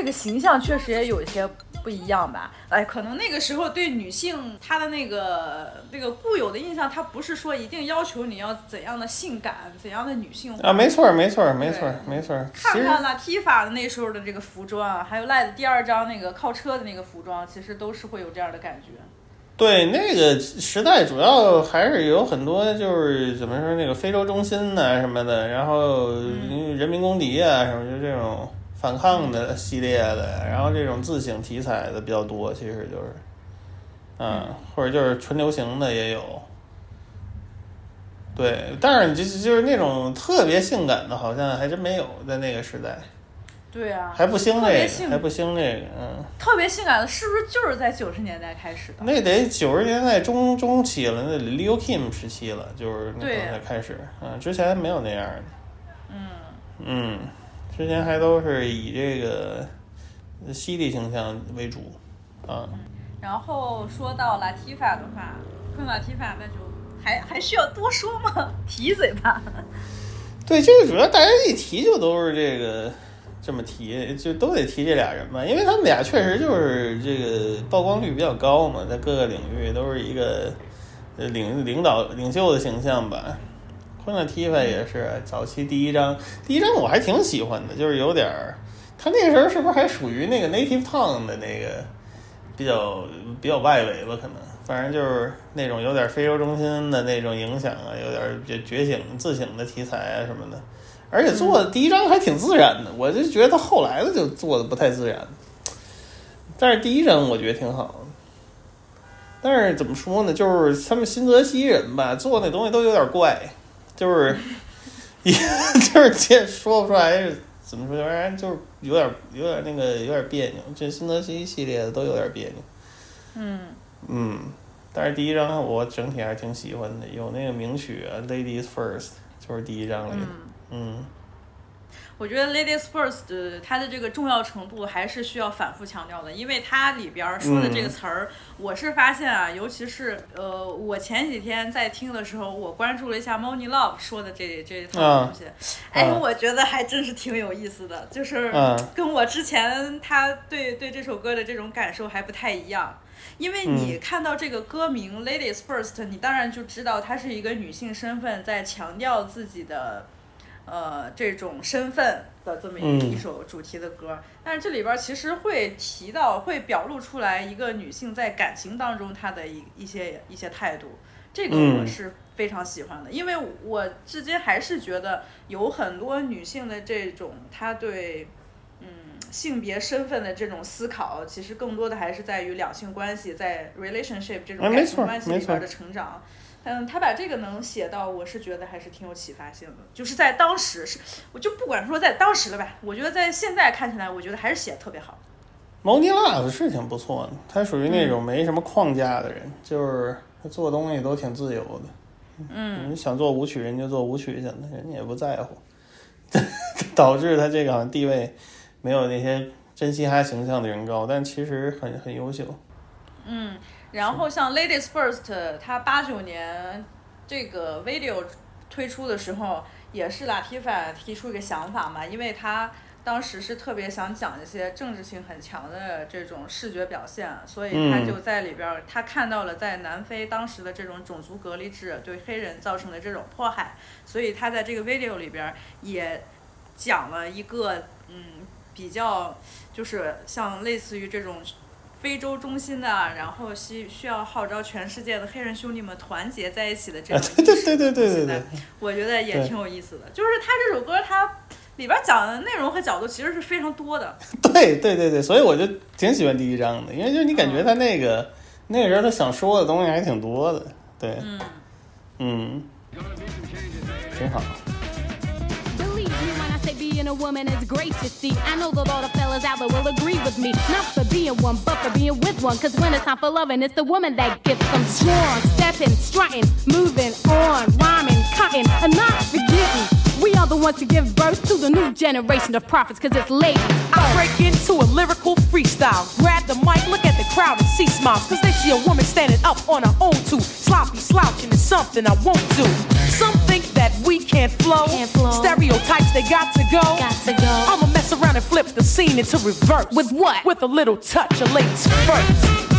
个形象确实也有一些不一样吧？哎，可能那个时候对女性她的那个那个固有的印象，她不是说一定要求你要怎样的性感，怎样的女性化啊，没错儿，没错儿，没错儿，没错看看拉提法的那时候的这个服装，还有赖的第二张那个靠车的那个服装，其实都是会有这样的感觉。对那个时代，主要还是有很多就是怎么说那个非洲中心呐、什么的，然后嗯人民公敌啊什么，就这种反抗的系列的，然后这种自省题材的比较多，其实就是，嗯，或者就是纯流行的也有。对，但是就是就是那种特别性感的，好像还真没有在那个时代，对啊，还不兴这个，还不兴这个，嗯。特别性感的，是不是就是在九十年代开始的？那得九十年代中中期了，那 Leo Kim 时期了，就是那对时候才开始，嗯，之前没有那样的，嗯，嗯，之前还都是以这个犀利形象为主，啊，然后说到拉提法的话，昆拉提法那就还还需要多说吗？提嘴巴。对，这个主要大家一提就都是这个这么提，就都得提这俩人嘛，因为他们俩确实就是这个曝光率比较高嘛，在各个领域都是一个呃领领导领袖的形象吧。昆特提法也是早期第一章，第一章我还挺喜欢的，就是有点儿，他那个时候是不是还属于那个 native tongue 的那个比较比较外围吧？可能反正就是那种有点非洲中心的那种影响啊，有点觉觉醒自省的题材啊什么的。而且做的第一张还挺自然的，我就觉得他后来的就做的不太自然。但是第一张我觉得挺好的。但是怎么说呢？就是他们新泽西人吧，做那东西都有点怪，就是也 就是这说不出来是怎么说，反正就是有点有点那个有点别扭。这新泽西系列的都有点别扭。嗯嗯，但是第一张我整体还挺喜欢的，有那个名曲啊，《Ladies First》就是第一张里的。嗯我觉得 ladies first 呃它的这个重要程度还是需要反复强调的，因为它里边儿说的这个词儿，我是发现啊，尤其是呃，我前几天在听的时候，我关注了一下 Money Love 说的这这一套东西，哎，嗯我觉得还真是挺有意思的，就是嗯跟我之前他对对这首歌的这种感受还不太一样。因为你嗯。看到这个歌名 “Ladies First”，你当然就知道它是一个女性身份在强调自己的，呃，这种身份的这么一、首主题的歌。但是这里边儿其实会提到，会表露出来一个女性在感情当中她的一一些一些态度，这个我嗯是非常喜欢的，因为我至今还是觉得有很多女性的这种她对。嗯，性别身份的这种思考，其实更多的还是在于两性关系，在 relationship 这种感情关系里边的成长。嗯，他把这个能写到，我是觉得还是挺有启发性的。就是在当时是，我就不管说在当时了吧，我觉得在现在看起来，我觉得还是写的特别好。Money Love 是挺不错的，他属于那嗯种没什么框架的人，就是他做东西都挺自由的。嗯，你想做舞曲，人就做舞曲去了，人家也不在乎，导致他这个好像地位没有那些真嘻哈形象的人高，但其实很很优秀。嗯，然后像 Ladies First，它八九年这个 video 推出的时候，也是 Latifa 提出一个想法嘛，因为他当时是特别想讲一些政治性很强的这种视觉表现，所以他嗯。就在里边儿，他看到了在南非当时的这种种族隔离制对黑人造成的这种迫害，所以他在这个 video 里边儿也讲了一个嗯比较就是像类似于这种非洲中心的，然后需需要号召全世界的黑人兄弟们团结在一起的这啊，种对意识对对对对对。对，我觉得也挺有意思的。就是他这首歌，它里边讲的内容和角度其实是非常多的。对对对对，所以我就挺喜欢第一章的，因为就是你感觉他那个、那个人他想说的东西还挺多的，对，嗯，嗯，挺好。A woman is great to see. I know that all the fellas out there will agree with me. Not for being one, but for being with one. Cause when it's time for loving, it's the woman that gets them strong. Stepping, strutting, moving on, rhyming, cutting, and not forgetting. We are the ones to give birth to the new generation of prophets, cause it's ladies. I break into a lyrical freestyle. Grab the mic, look at the crowd and see smiles. Cause they see a woman standing up on her own too. Sloppy slouching is something I won't do. Some think that we can't flow. Can't flow. Stereotypes, they got to go. Got to go. I'ma mess around and flip the scene into reverse. With what? With a little touch of ladies first.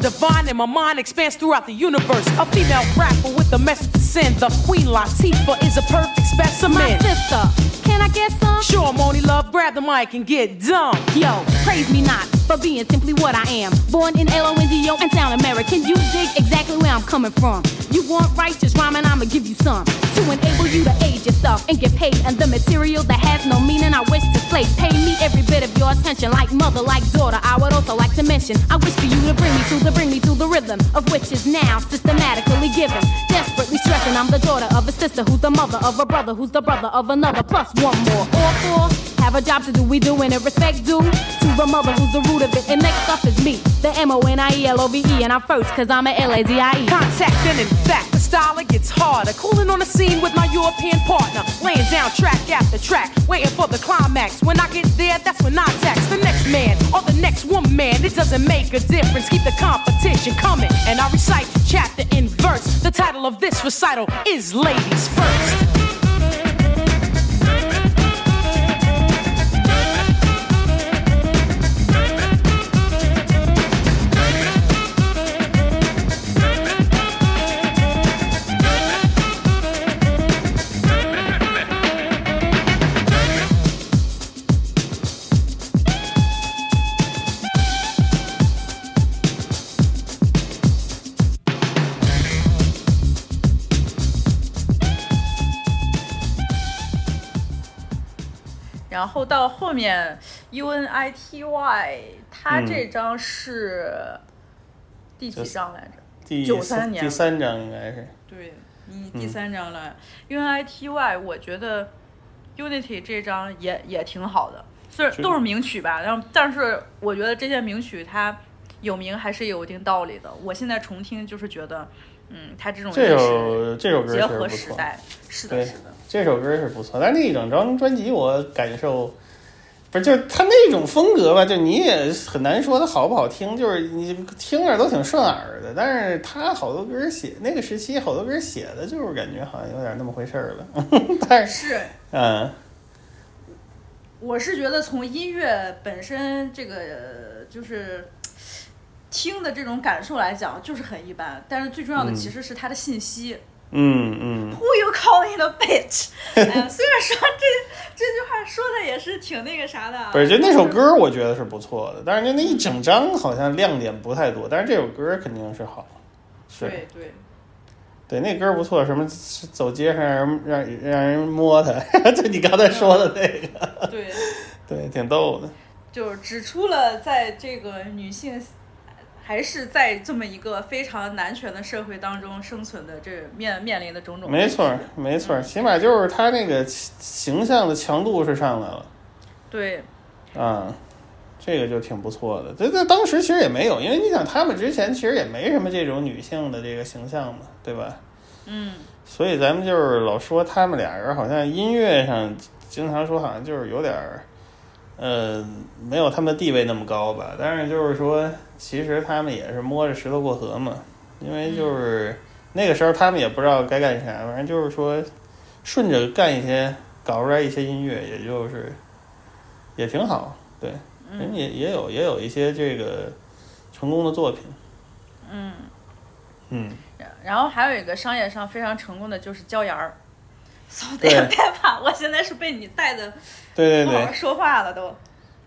I'm divine and my mind expands throughout the universe. A female rapper with a message to send. The Queen Latifah is a perfect specimen. My sister, can I get some? Sure, Moni Love, grab the mic and get dumb. Yo, praise me not for being simply what I am. Born in L-O-N-D-O and sound American. You dig exactly where I'm coming from. You want righteous rhyming, I'ma give you some. To enable you to age yourself and get paid. And the material that has no meaning, I wish to slay. Pay me every bit of your attention, like mother, like daughter. I would also like to mention, I wish for you to bring me to the, bring me to the rhythm of which is now systematically given. Desperately stressing, I'm the daughter of a sister who's the mother of a brother who's the brother of another. Plus one more. All four have a job to do. We doing it respect due to the mother who's the root of it. And next up is me, the M O N I E L O V E, and I'm first cause I'm a L A Z I E. Contact and in fact, let's style, it gets harder. Cooling on the scene with my European partner. Laying down track after track, waiting for the climax. When I get there, that's when I tax the next man or the next woman. It doesn't make a difference. Keep the competition coming. And I recite chapter in verse. The title of this recital is Ladies First. 后到后面 UNITY，它嗯这张是第几张来着？第93年。第三张应该是，对，你嗯。第三张了。UNITY，我觉得 Unity 这张也也挺好的，虽然都是名曲吧，然后但是我觉得这些名曲它有名还是有一定道理的。我现在重听就是觉得，嗯，它这种这历史首这首歌结合时代，是的，是的。这首歌是不错，但是那一整张专辑我感受。不是，就是他那种风格吧，就你也很难说它好不好听，就是你听着都挺顺耳的。但是他好多歌写那个时期好多歌写的，就是感觉好像有点那么回事儿了。但是，是，嗯，我是觉得从音乐本身这个呃就是听的这种感受来讲，就是很一般。但是最重要的嗯其实是它的信息。嗯嗯嗯，Who you calling a bitch？哎呀，虽然说这这句话说的也是挺那个啥的啊，不是，就那首歌我觉得是不错的，但是就那一整张好像亮点不太多，但是这首歌肯定是好，是。对对，对，那歌不错，什么走街上让人让让人摸它，就你刚才说的那个，对，对，挺逗的。就是指出了在这个女性还是在这么一个非常男权的社会当中生存的这面面临的种种。没错儿，没错儿，起码就是他那个形象的强度是上来了对，啊，这个就挺不错的。这在当时其实也没有，因为你想他们之前其实也没什么这种女性的这个形象嘛，对吧？嗯，所以咱们就是老说他们俩人好像音乐上经常说好像就是有点儿，呃，没有他们的地位那么高吧。但是就是说，其实他们也是摸着石头过河嘛，因为就是那个时候他们也不知道该干啥，反正就是说顺着干一些，搞出来一些音乐，也就是也挺好。对，人也也有也有一些这个成功的作品。嗯，嗯，然后还有一个商业上非常成功的就是椒盐儿。对 damn Peppa，我现在是被你带的对对对。说话了都。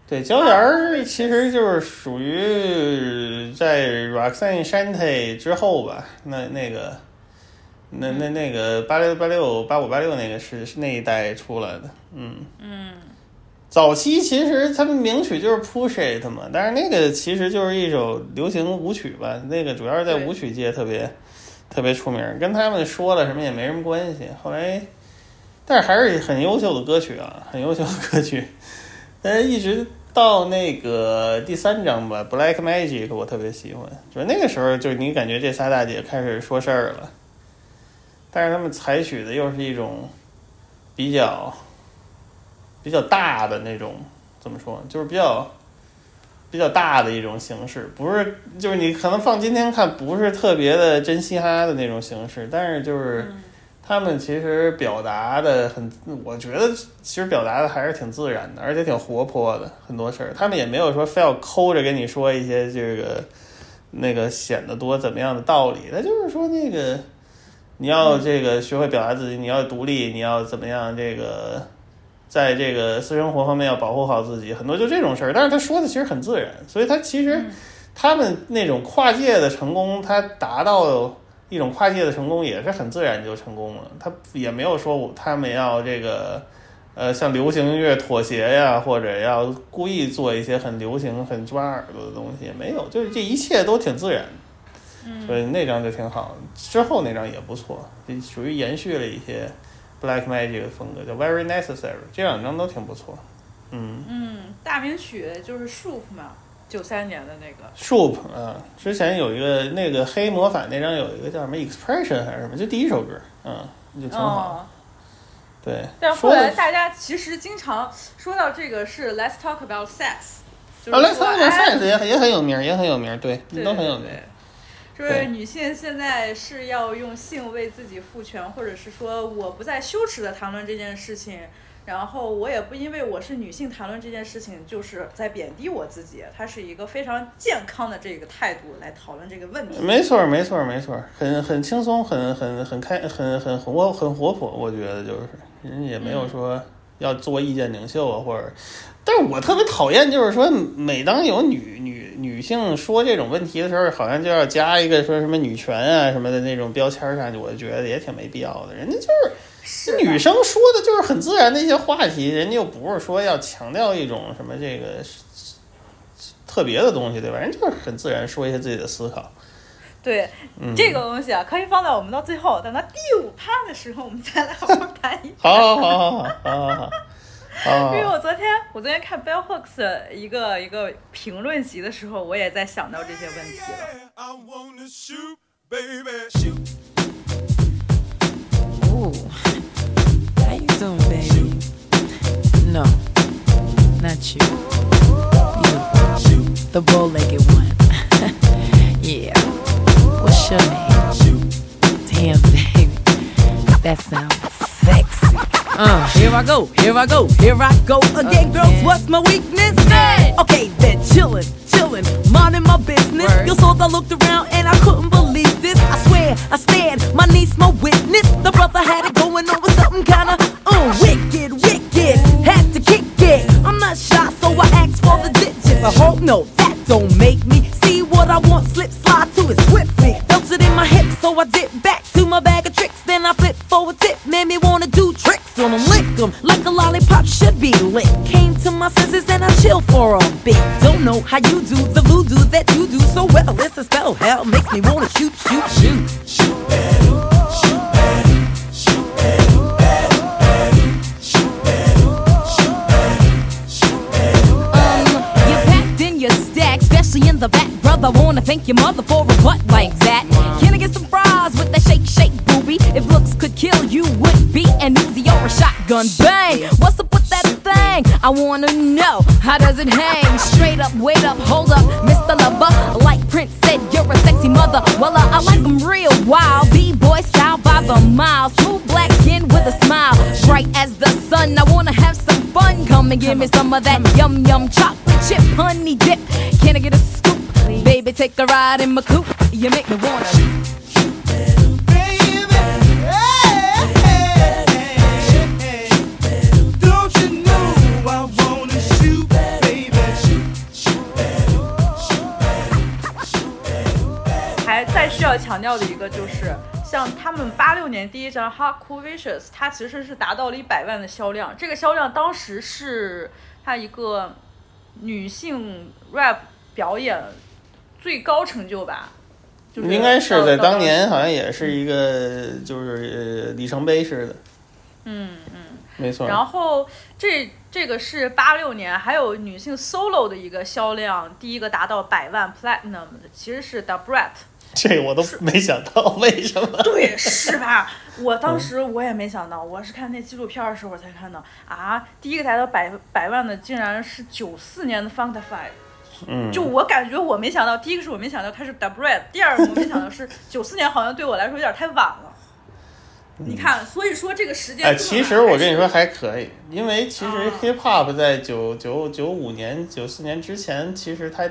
对，椒盐儿其实就是属于在 Roxanne Shante 之后吧，那那个，那那那个八六八六八五八六那个是是那一代出来的，嗯嗯，早期其实他们名曲就是 Push It 嘛，但是那个其实就是一首流行舞曲吧，那个主要是在舞曲界特别特别出名，跟他们说了什么也没什么关系。后来，但是还是很优秀的歌曲啊，很优秀的歌曲。但一直到那个第三章吧，《Black Magic》，我特别喜欢，就是那个时候，就是你感觉这仨大姐开始说事儿了，但是他们采取的又是一种比较比较大的那种，怎么说，就是比较比较大的一种形式，不是就是你可能放今天看不是特别的真嘻哈的那种形式，但是就是。他们其实表达的很，我觉得其实表达的还是挺自然的，而且挺活泼的，很多事儿。他们也没有说非要抠着跟你说一些这个那个显得多怎么样的道理，他就是说那个你要这个学会表达自己，你要独立，你要怎么样这个。在这个私生活方面要保护好自己，很多就这种事儿。但是他说的其实很自然，所以他其实他们那种跨界的成功，他达到一种跨界的成功也是很自然就成功了，他也没有说我他们要这个呃像流行音乐妥协呀，或者要故意做一些很流行、很抓耳朵的东西，也没有，就是这一切都挺自然的。所以那张就挺好，之后那张也不错，这属于延续了一些 Black Magic 的风格，叫 Very Necessary，这两张都挺不错。嗯，嗯，大名曲就是 shop 嘛，九三年的那个。Shoop 啊，之前有一个那个黑魔法那张有一个叫什么 Expression 还是什么，就第一首歌，嗯，就挺好。哦，对，但后来大家其实经常说到这个是 Let's talk about sex，就是啊，来说三个哎 Sense 也也很有名，也很有名，对，对都很有名。就是女性现在是要用性为自己赋权，或者是说我不再羞耻的谈论这件事情，然后我也不因为我是女性谈论这件事情就是在贬低我自己，它是一个非常健康的这个态度来讨论这个问题。没错儿，没错儿，没错儿，很很轻松，很很很开，很很很活很活泼，我觉得就是人也没有说要做意见领袖啊，或者，但是我特别讨厌就是说，每当有女女女性说这种问题的时候，好像就要加一个说什么女权啊什么的那种标签儿上去，我觉得也挺没必要的。人家就是这女生说的就是很自然的一些话题，人家又不是说要强调一种什么这个特别的东西，对吧？人就是很自然说一些自己的思考。对，这个东西啊，可以放在我们到最后，等到第五趴的时候，我们再来好好谈一下。好好好好好好。因为我昨天，我昨天看 Bell Hooks 一个一个评论集的时候，我也在想到这些问题了。Yeah, Baby? No, not you. You, the bow-legged one. yeah. What's your name? Damn, baby. That sounds sexy. Uh, here I go, here I go, here I go again, girls. What's my weakness? Okay, then chillin', chillin', minding my business. You saw I looked around and I couldn't believe this. I swear, I stand, my niece, my witness. The brother had it going on with something kinda I hope no, that don't make me see what I want. Slip slide to it swiftly. Felt it in my hips, so I dip back to my bag of tricks. Then I flip for a tip, made me wanna do tricks on them, lick 'em like a lollipop should be lit. Came to my senses and I chill for a bit. Don't know how you do the voodoo that you do so well. It's a spell, hell makes me wanna shoot, shoot, shoot. Um, Wanna your mother for a butt like that. Can I get some fries with that shake, shake, booby? If looks could kill, you would be an Uzi or a shotgun. Bang! What's up with that thing? I wanna know how does it hang? Straight up, wait up, hold up, Mr. Lover. Like Prince said, you're a sexy mother. Well, uh, I like 'em real wild, b-boy style by the mile. Smooth black skin with a smile, bright as the sun. I wanna have some fun. Come and give me some of that yum yum chocolate chip honey dip. Can I get a? Baby, take a ride in my coupe. You make me wanna. Don't you know I wanna shoot, baby, shoot. 还再需要强调的一个就是，像他们八六年第一张《Hot Cool Vicious》，它其实是达到了一百万的销量。这个销量当时是它一个女性 rap 表演最高成就吧，就是应该是在当年好像也是一个就是呃里程碑式的，嗯嗯。没错。然后这这个是八六年，还有女性 solo 的一个销量，第一个达到百万 platinum 的其实是 The Brat。这我都没想到，为什么？对，是吧？我当时我也没想到，我是看那纪录片的时候我才看到啊，第一个达到百百万的竟然是九四年的 Funkify。嗯，就我感觉我没想到，第一个是我没想到他是 The Bread，第二个我没想到是 九四年，好像对我来说有点太晚了。你看，所以说这个时间嗯哎，其实我跟你说还可以，因为其实啊 hip hop 在九九九五年、九四年之前，其实它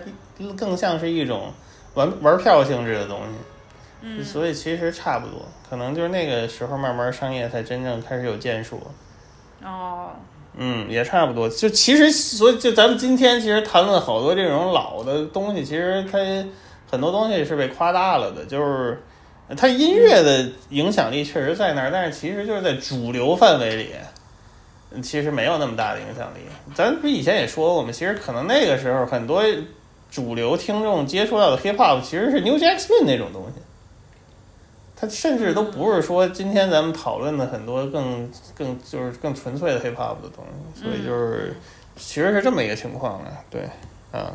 更像是一种玩玩票性质的东西，嗯，所以其实差不多，可能就是那个时候慢慢商业才真正开始有建树。哦，嗯，也差不多。就其实，所以就咱们今天其实谈论好多这种老的东西，其实它很多东西是被夸大了的。就是它音乐的影响力确实在那儿，但是其实就是在主流范围里，其实没有那么大的影响力。咱不以前也说过吗？其实可能那个时候很多主流听众接触到的 hip hop 其实是 New Jack Swing 那种东西。它甚至都不是说今天咱们讨论的很多更更就是更纯粹的 hip hop 的东西，所以就是其实是这么一个情况啊，对，啊，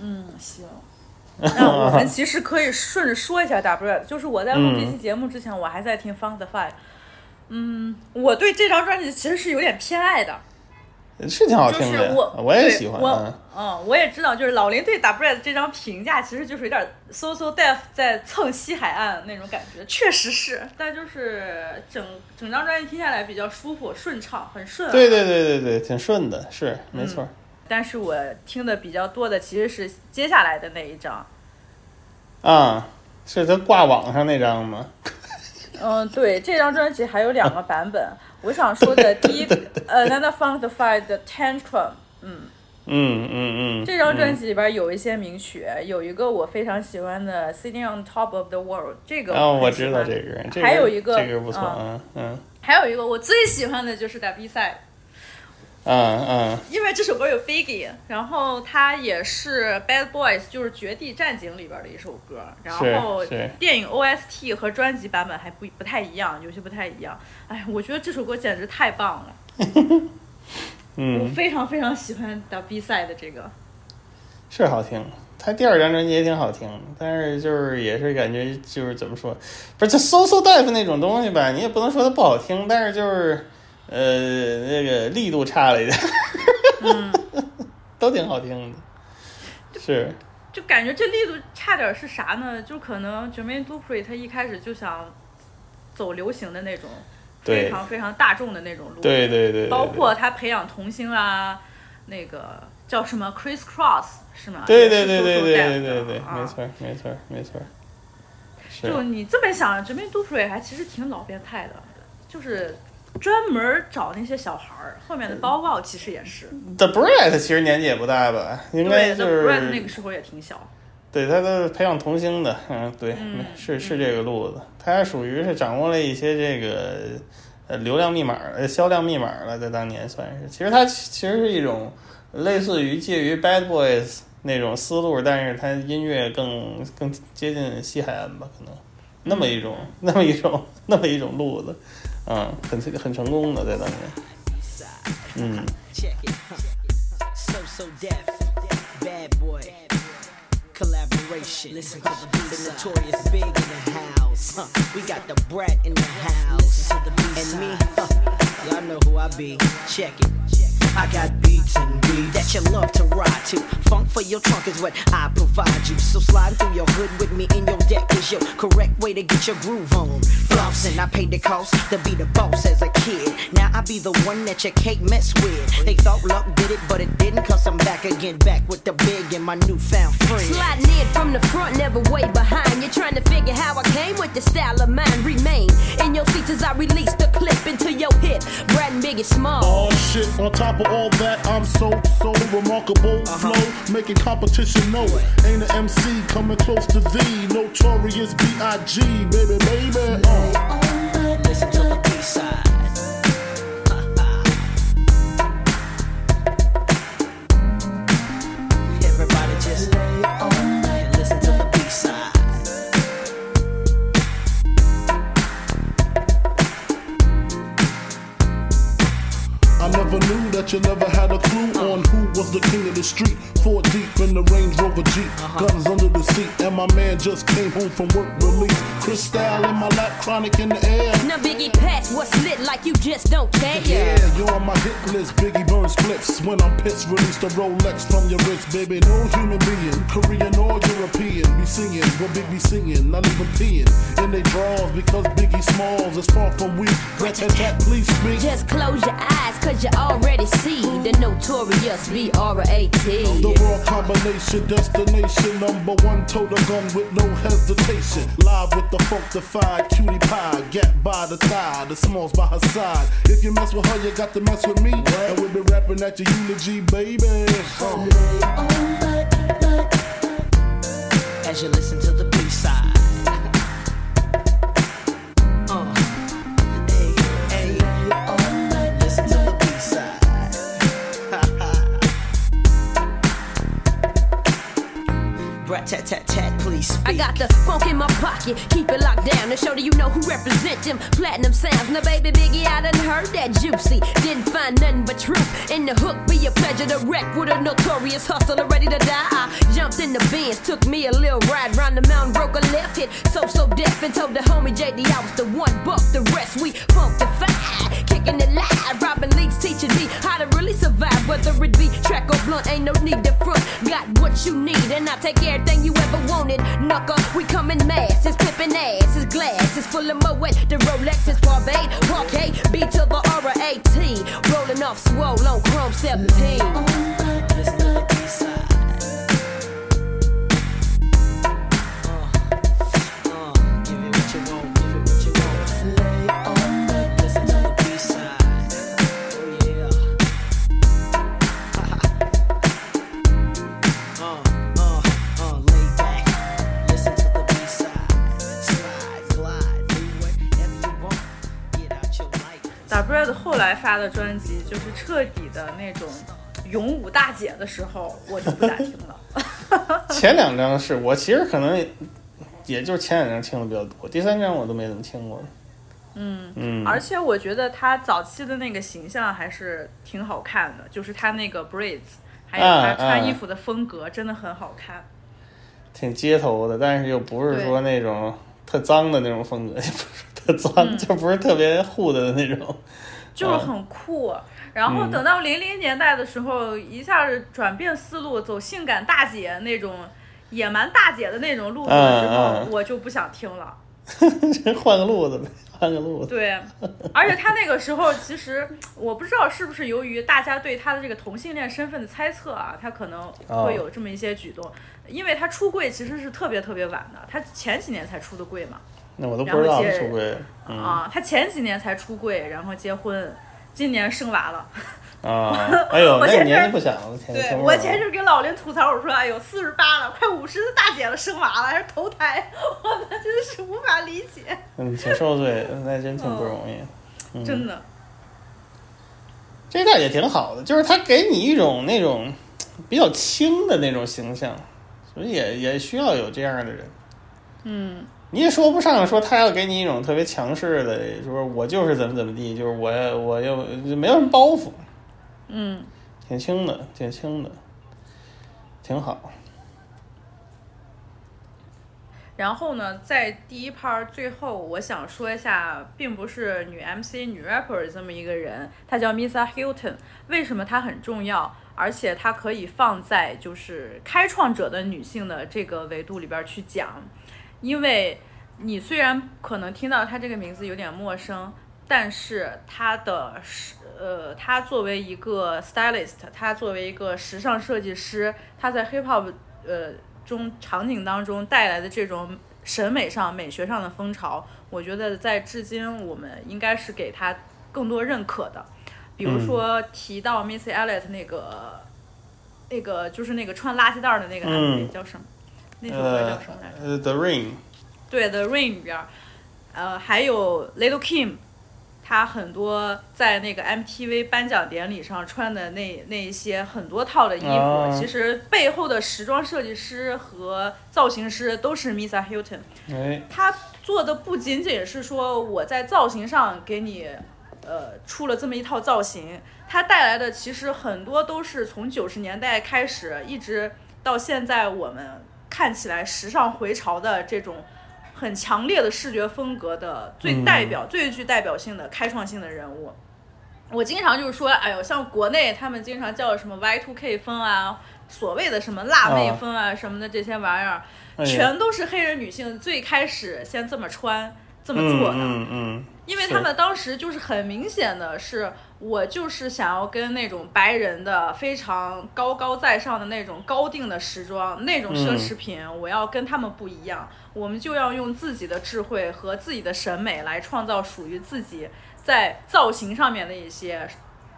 嗯，行。那我们 其实可以顺着说一下 Red，就是我在录这期节目之前，我还在听 Funk the Five。嗯，我对这张专辑其实是有点偏爱的，是挺好听的，就是我也喜欢。我嗯嗯，我也知道，就是老林对 Red 这张评价其实就是有点 So So Def 在蹭西海岸那种感觉，确实是，但就是整整张专辑听下来比较舒服、顺畅，很顺、啊。对对对对对，挺顺的，是没错。但是我听的比较多的其实是接下来的那一张。啊，是他挂网上那张吗？嗯，对，这张专辑还有两个版本。我想说的第一，呃 Nana Funk the Five 的 Tantrum，嗯，嗯嗯嗯。这张专辑里边有一些名曲，有一个我非常喜欢的 Sitting on Top of the World，这个哦，我知道这个，这个还有一个这个不错，嗯嗯嗯。还有一个我最喜欢的就是 The B Side，嗯嗯因为这首歌有 Biggie，然后它也是 Bad Boys，就是《绝地战警》里边的一首歌，然后电影 OST 和专辑版本还不不太一样，有些不太一样。哎，我觉得这首歌简直太棒了，我嗯，非常非常喜欢 The B Side 的这个。是好听。他第二张专辑也挺好听，但是就是也是感觉就是怎么说，不是就 So So 那种东西吧，你也不能说它不好听，但是就是呃那个力度差了一点，嗯，都挺好听的，是。就感觉这力度差点是啥呢？就可能 Jermaine Dupri 他一开始就想走流行的那种，非常非常大众的那种路，对对对包括他培养童星啊，那个叫什么？Chris Cross 是吗？对对对对对对对的对，啊。没错没错没错，是。就你这么想，Jermaine Dupri 还其实挺老变态的，就是专门找那些小孩儿。后面的包包其实也是，The Bread 其实年纪也不大吧，应该对就 The 是 Bread 那个时候也挺小。对，他都是培养童星的，嗯，对，嗯是是这个路子。他属于是掌握了一些这个呃流量密码、呃销量密码了，在当年算是。其实他其实是一种类似于介于 Bad Boys 那种思路，但是他音乐更更接近西海岸吧，可能那么一种、那么一种那么一种路子，嗯，很很成功的在当年，嗯。 Check it. Huh. So so deaf. Bad boy. Collaboration. Listen to the beat. The notorious big in the house. Huh. We got the brat in the house. And me, huh. y'all know who I be. Check it. I got beats and beats that you love to ride to. Funk for your trunk is what I provide you. So slide through your hood with me in your deck is your correct way to get your groove on. Flossing, I paid the cost to be the boss as a kid. Now I be the one that your cake mess with. They thought luck did it, but it didn't. Cause I'm back again, back with the big and my newfound friend. Sliding in from the front, never way behind. You're trying to figure how I came with the style of mine. Remain in your seats as I release the clip into your hip. Brad and Biggie Small. Oh shit, on top of all that, I'm so, so remarkable. Flow, making competition know it. Ain't an MC coming close to thee. Notorious B.I.G., baby, baby. Uh. Listen to the B-side. You never had a clue on the king of the street. Four deep in the Range Rover Jeep, uh-huh. guns under the seat, and my man just came home from work release. Crystal in my lap, chronic in the air. Now Biggie Pass, what's lit like you just don't care. Yeah, you're on my hit list. Biggie burns spliffs. When I'm pissed, release the Rolex from your wrist, baby. No human being, Korean or European, be singing what Big be singing, not even peeing in they draws because Biggie Smalls is far from weak. Rat tat tat, please speak. Just close your eyes, cause you already see the notorious B-R-A-T. The raw combination, destination, number one, total gun with no hesitation. Live with the funkified cutie pie, get by the thigh, the smalls by her side. If you mess with her, you got to mess with me. And we'll be rapping at your eulogy, baby. Uh. As you listen to the Brat tat tat tat, please speak. I got the funk in my pocket. Keep it locked down and show that you know who represent them platinum sounds. Now, baby Biggie, I done heard that juicy. Didn't find nothing but truth in the hook. Be a pleasure to wreck with a notorious hustler ready to die. I jumped in the Benz, took me a little ride round the mountain, broke a left hit. So, so deaf and told the homie JD I was the one buck. The rest we funkified, kicking it live. Robin Leaks teaching me how to really survive. Whether it be track or blunt, ain't no need to front. Got what you need, and I take everything you ever wanted. Knuckle, we come in mass. It's pimpin' ass, it's glass, it's full of moet. The Rolex is Barbade, Parquet, B to the R A T. Rolling off swole on Chrome 17. Bread 后来发的专辑，就是彻底的那种勇武大姐的时候，我就不咋听了。前两张是我其实可能也也就是前两张听的比较多，第三张我都没怎么听过。嗯嗯而且我觉得他早期的那个形象还是挺好看的，就是他那个 braids，还有他啊穿衣服的风格真的很好看。挺街头的，但是又不是说那种特脏的那种风格，也不是特 脏，嗯就不是特别护的那种。就是啊很酷。然后嗯等到零零年代的时候，一下子转变思路，走性感大姐那种野蛮大姐的那种路子之后，嗯嗯我就不想听了。换个路子呗，换个路子。对，而且他那个时候其实我不知道是不是由于大家对他的这个同性恋身份的猜测啊，他可能哦会有这么一些举动。因为他出柜其实是特别特别晚的，他前几年才出的柜嘛。那我都不知道他出柜。嗯啊，他前几年才出柜，然后结婚，今年生娃了。啊，哎呦，那前阵年纪不小了，天对天我前阵跟老林吐槽，我说：“哎呦，四十八了，快五十的大姐了，生娃了，还是头胎，我真的是无法理解，嗯，挺受罪，那真挺不容易。嗯、真的。这大姐挺好的，就是她给你一种那种比较轻的那种形象，所以也也需要有这样的人。嗯，你也说不上说他要给你一种特别强势的，说我就是怎么怎么地，就是我我又没有什么包袱，嗯，挺轻的，挺轻的，挺好。然后呢，在第一 part 最后，我想说一下，并不是女 MC、女 rapper 这么一个人，她叫 Misa Hilton。为什么她很重要？而且她可以放在就是开创者的女性的这个维度里边去讲，因为你虽然可能听到他这个名字有点陌生，但是他的时呃，他作为一个 stylist，他作为一个时尚设计师，他在 hip hop 呃中场景当中带来的这种审美上、美学上的风潮，我觉得在至今我们应该是给他更多认可的。比如说提到 Missy Elliott 那个那个就是那个穿垃圾袋儿的那个 MV、嗯叫什么？那首歌呃叫什么来着？呃，The Rain，对，The Rain 里边儿，呃，还有 Little Kim，他很多在那个 MTV 颁奖典礼上穿的那那一些很多套的衣服，啊其实背后的时装设计师和造型师都是 Misa Hilton。哎，他做的不仅仅是说我在造型上给你，呃，出了这么一套造型，它带来的其实很多都是从九十年代开始，一直到现在我们看起来时尚回潮的这种很强烈的视觉风格的最代表、最具代表性的开创性的人物。我经常就是说，哎呦，像国内他们经常叫什么 Y2K 风啊，所谓的什么辣妹风啊什么的这些玩意儿，哎全都是黑人女性最开始先这么穿、这么做的。嗯嗯，因为他们当时就是很明显的是，我就是想要跟那种白人的非常高高在上的那种高定的时装、那种奢侈品，我要跟他们不一样。我们就要用自己的智慧和自己的审美来创造属于自己在造型上面的一些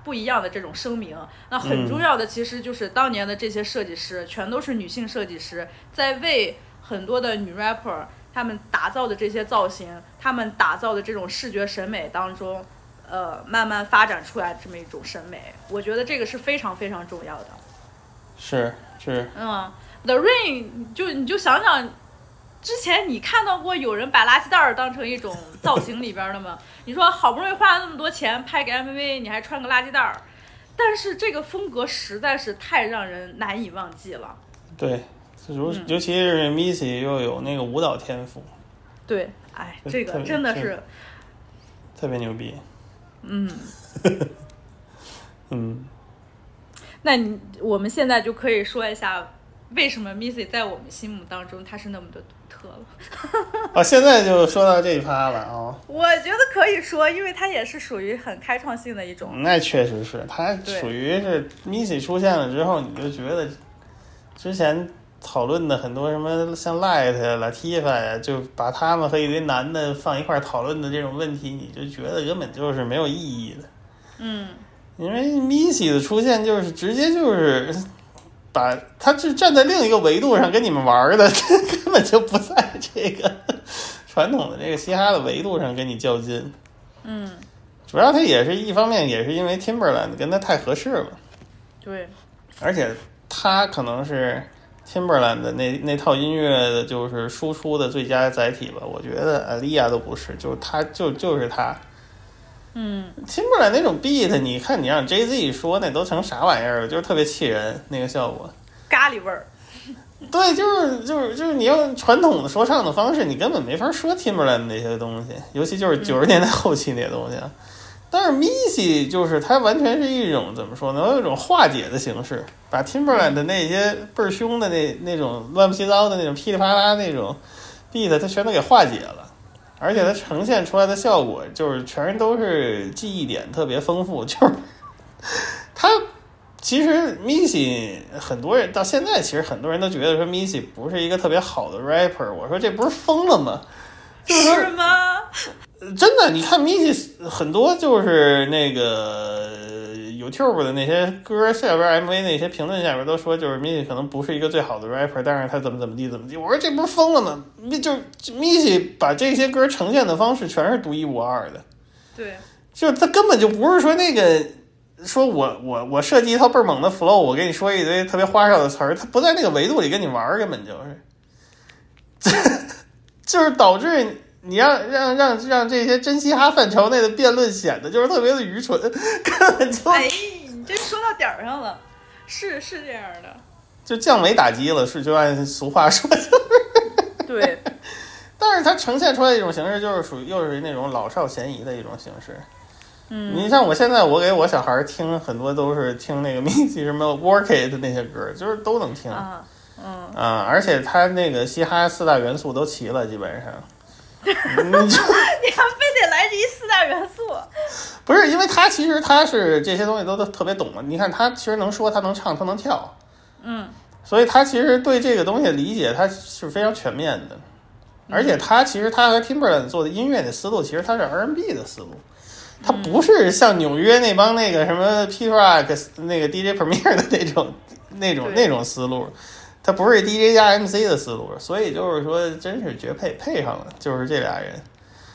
不一样的这种声明。那很嗯重要的其实就是当年的这些设计师，全都是女性设计师，在为很多的女 rapper 他们打造的这些造型，他们打造的这种视觉审美当中，呃，慢慢发展出来这么一种审美，我觉得这个是非常非常重要的。是是，嗯，The Rain 就你就想想，之前你看到过有人把垃圾袋儿当成一种造型里边儿的吗？你说好不容易花了那么多钱拍个 MV，你还穿个垃圾袋儿，但是这个风格实在是太让人难以忘记了。对，尤嗯尤其是 Missy 又有那个舞蹈天赋，对，哎，这这个真的是，特别牛逼。嗯，嗯，那你我们现在就可以说一下，为什么 Missy 在我们心目当中她是那么的独特了。啊，现在就说到这一趴了啊、我觉得可以说，因为它也是属于很开创性的一种。那确实是，他对属于是 Missy 出现了之后，你就觉得之前讨论的很多什么像 Light 呀、Latifah 呀，就把他们和一堆男的放一块儿讨论的这种问题，你就觉得根本就是没有意义的。嗯，因为 Missy 的出现就是直接就是把他是站在另一个维度上跟你们玩儿的，根本就不在这个传统的这个嘻哈的维度上跟你较劲。嗯，主要他也是一方面也是因为 Timberland 跟他太合适了，对，而且他可能是 Timberland 的那那套音乐的就是输出的最佳载体吧。我觉得 a l i a 都不是，就是他就就是他。嗯 Timberland 那种 beat，你看你让 Jay Z 说那都成啥玩意儿了，就是特别气人那个效果。咖喱味儿。对，就是就是就是你用传统的说唱的方式，你根本没法说 Timberland 那些东西，尤其就是九十年代后期那些东西啊。但是 Missy 就是它完全是一种怎么说呢？有一种化解的形式，把 Timberland 的那些倍儿凶的那那种乱七八糟的那种噼里啪啦那种 beat，它全都给化解了。而且它呈现出来的效果就是全都是记忆点特别丰富，就是 它其实 Missy 很多人到现在其实很多人都觉得说 Missy 不是一个特别好的 rapper，我说这不是疯了吗？就是说是吗？真的，你看 Missy 很多就是那个 YouTube 的那些歌下边 MV 那些评论下边都说，就是 Missy 可能不是一个最好的 rapper，但是他怎么怎么地怎么地。我说这不是疯了吗？就 Missy 把这些歌呈现的方式全是独一无二的，对，就他根本就不是说那个。说我我我设计一套倍儿猛的 flow，我跟你说一堆特别花哨的词儿，他不在那个维度里跟你玩儿，根本就是，就是导致你让让让让这些真嘻哈范畴内的辩论显得就是特别的愚蠢，根本就哎，你这说到点儿上了，是是这样的。就降维打击了，是就按俗话说就是。对，但是它呈现出来一种形式，就是属于又是那种老少咸宜的一种形式。嗯，你像我现在，我给我小孩儿听很多都是听那个 Missy 什么 Work It 那些歌，就是都能听啊，嗯，啊，而且他那个嘻哈四大元素都齐了，基本上。你 就你还非得来这一四大元素？不是因为他其实他是这些东西都都特别懂嘛，你看他其实能说，他能唱，他能跳，嗯，所以他其实对这个东西的理解他是非常全面的，而且他其实他和 Timberland 做的音乐的思路，其实他是 R&B 的思路，他不是像纽约那帮那个什么 P Rock 那个 DJ Premier 的那种那种那种思路，他不是 DJ 加 MC 的思路，所以就是说真是绝配，配上了，就是这俩人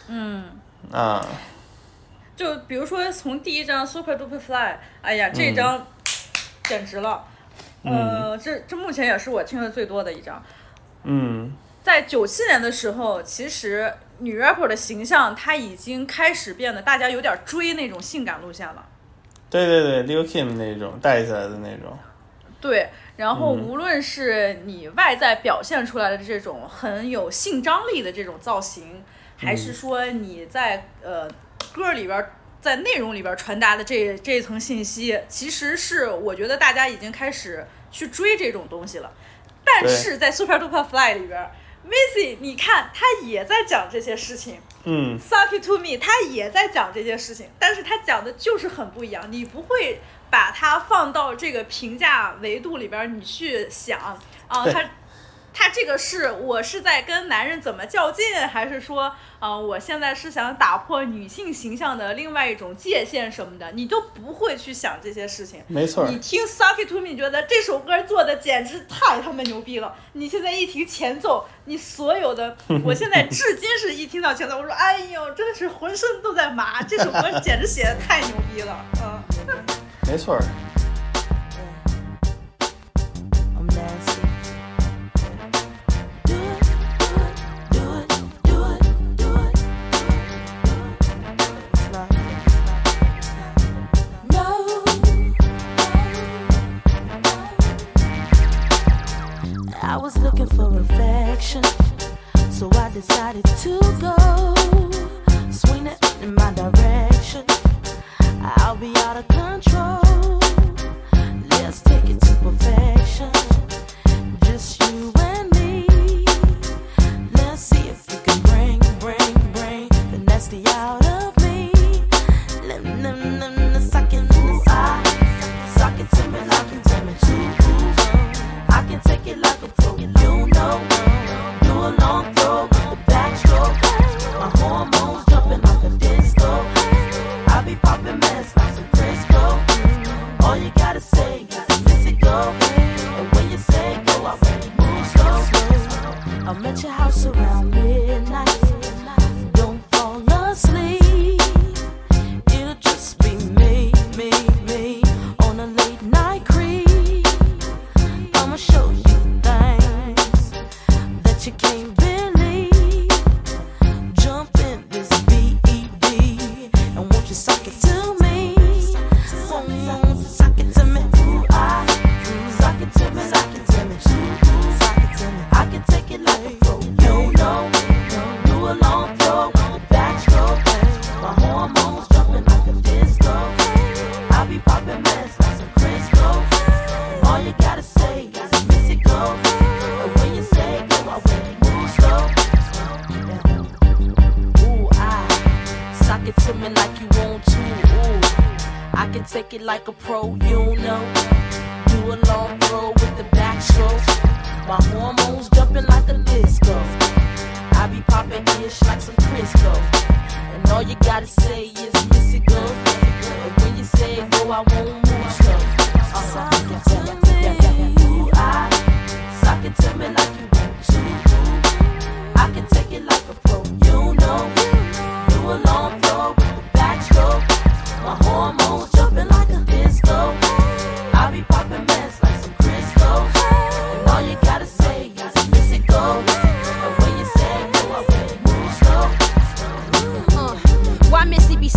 嗯，啊。就比如说从第一张 Super Duper Fly，哎呀，这张简直了，呃，这这目前也是我听的最多的一张。嗯，在九七年的时候，其实女 rapper 的形象她已经开始变得大家有点追那种性感路线了。对对对，Lil Kim 那种带起来的那种，对，然后嗯无论是你外在表现出来的这种很有性张力的这种造型，还是说你在呃歌里边儿在内容里边儿传达的这这一层信息，其实是我觉得大家已经开始去追这种东西了。但是在 Super Duper Fly 里边儿，Missy 你看他也在讲这些事情。嗯 Suck it to me，他也在讲这些事情，但是他讲的就是很不一样。你不会把它放到这个评价维度里边儿，你去想啊，对他他这个是我是在跟男人怎么较劲，还是说啊，我现在是想打破女性形象的另外一种界限什么的，你都不会去想这些事情。没错你听 Suck It To Me，你觉得这首歌做的简直太他妈牛逼了。你现在一听前奏，你所有的，我现在至今是一听到前奏，我说哎呦，真的是浑身都在麻，这首歌简直写的太牛逼了，嗯。没错。I can take it like a pro,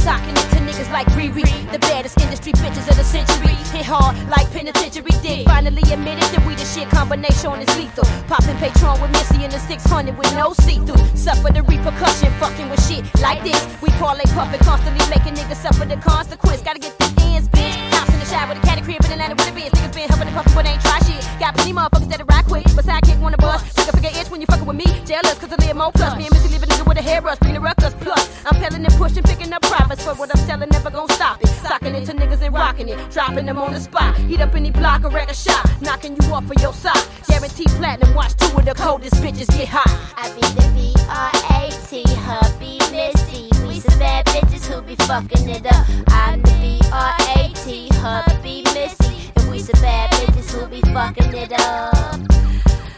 socking it to niggas like Riri? The baddest industry bitches of the century. Hit hard like penitentiary dick. Finally admitted that we the shit combination is lethal. Popping Patron with Missy in the 600 with no see through. Suffer the repercussion, fucking with shit like this. We parlay puffin', constantly making niggas suffer the consequence. Gotta get the ends, bitch. House in the shower with a caddy crib in Atlanta with a biz. Niggas been huffing and puffin', but ain't try shit. Got plenty motherfuckers that ride quick, but sidekick wanna bust. Figure figure itch when you fucking with me. Jealous, cause I live more plus. Me and Missy leave a nigga with a hairbrush, bring the ruckus plus. I'm peddling and pushing, picking up profits. For what I'm selling, never gonna stop it. Socking it to niggas and rocking it. Dropping them on the spot. Heat up any block or wreck a shot. Knocking you off of your sock. Guaranteed platinum, watch two of the coldest bitches get hot. I be the B-R-A-T, hubby Missy. We some bad bitches who be fucking it up. I'm the B-R-A-T, hubby Missy. And we some bad bitches who be fucking it up.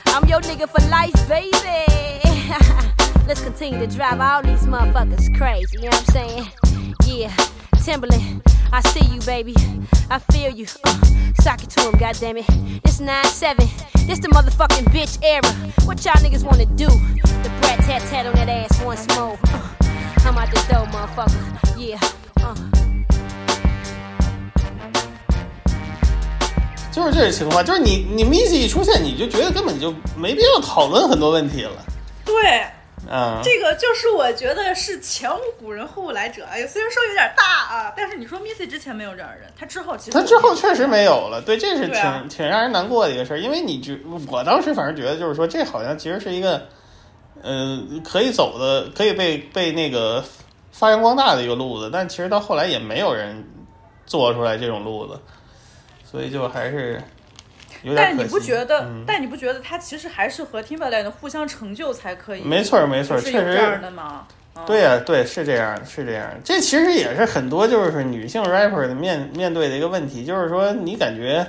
I'm your nigga for life, baby. Let's continue to drive all these motherfuckers crazy, you know what I'm saying? Yeah, Timberland, I see you, baby. I feel you. Uh, sock it to him, goddammit. This 9-7, this the motherfucking bitch era. What y'all niggas wanna do? The brat tat tat on that ass once more. Uh, I'm out the door, motherfucker. Yeah, uh. 就是这个情况，就是你你 Missy 一出现，你就觉得根本就没必要讨论很多问题了。对， 啊、这个就是我觉得是前无古人后无来者。哎呀，虽然说有点大啊，但是你说 Missy 之前没有这样的人，他之后其实他之后确实没有了，对，这是挺、啊挺让人难过的一个事儿。因为你觉，我当时反正觉得就是说，这好像其实是一个，呃，可以走的，可以被被那个发扬光大的一个路子，但其实到后来也没有人做出来这种路子，所以就还是。但你不觉得？嗯但你不觉得他其实还是和 Timberland 互相成就才可以？没错儿没错确实这样的吗？对呀、对，是这样的，是这样的。这其实也是很多就是女性 rapper 的面面对的一个问题，就是说你感觉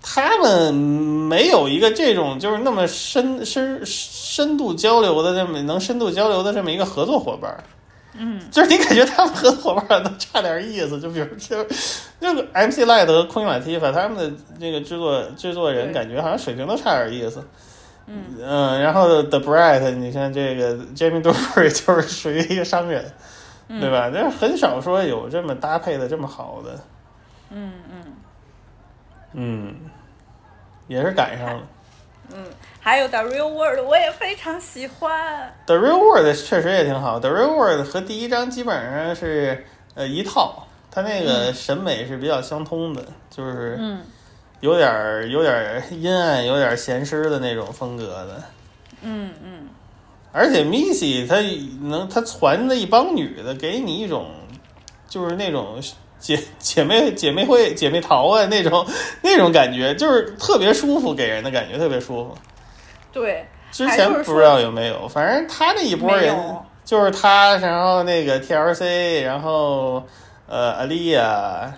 他们没有一个这种就是那么深深深度交流的这么能深度交流的这么一个合作伙伴。嗯，就是你感觉他们合作伙伴都差点意思，就比如就那个 MC Light 和 Queen Latifah 他们的这个制作制作人感觉好像水平都差点意思。嗯然后 The Bright，你看这个 Jamie Dorr 就是属于一个商人，嗯对吧？这很少说有这么搭配的这么好的，嗯嗯嗯，也是赶上了。嗯，还有 The Real World 我也非常喜欢。The Real World 确实也挺好，The Real World 和第一章基本上是呃一套，它那个审美是比较相通的，就是嗯有点儿有点儿阴暗、有点儿咸湿的那种风格的。嗯嗯，而且 Missy 她能她攒的一帮女的，给你一种就是那种姐姐妹姐妹会姐妹淘啊那种那种感觉，就是特别舒服，给人的感觉特别舒服。对。之前不知道有没有，反正他那一波人就是他，然后那个 TLC，然后呃 Alia，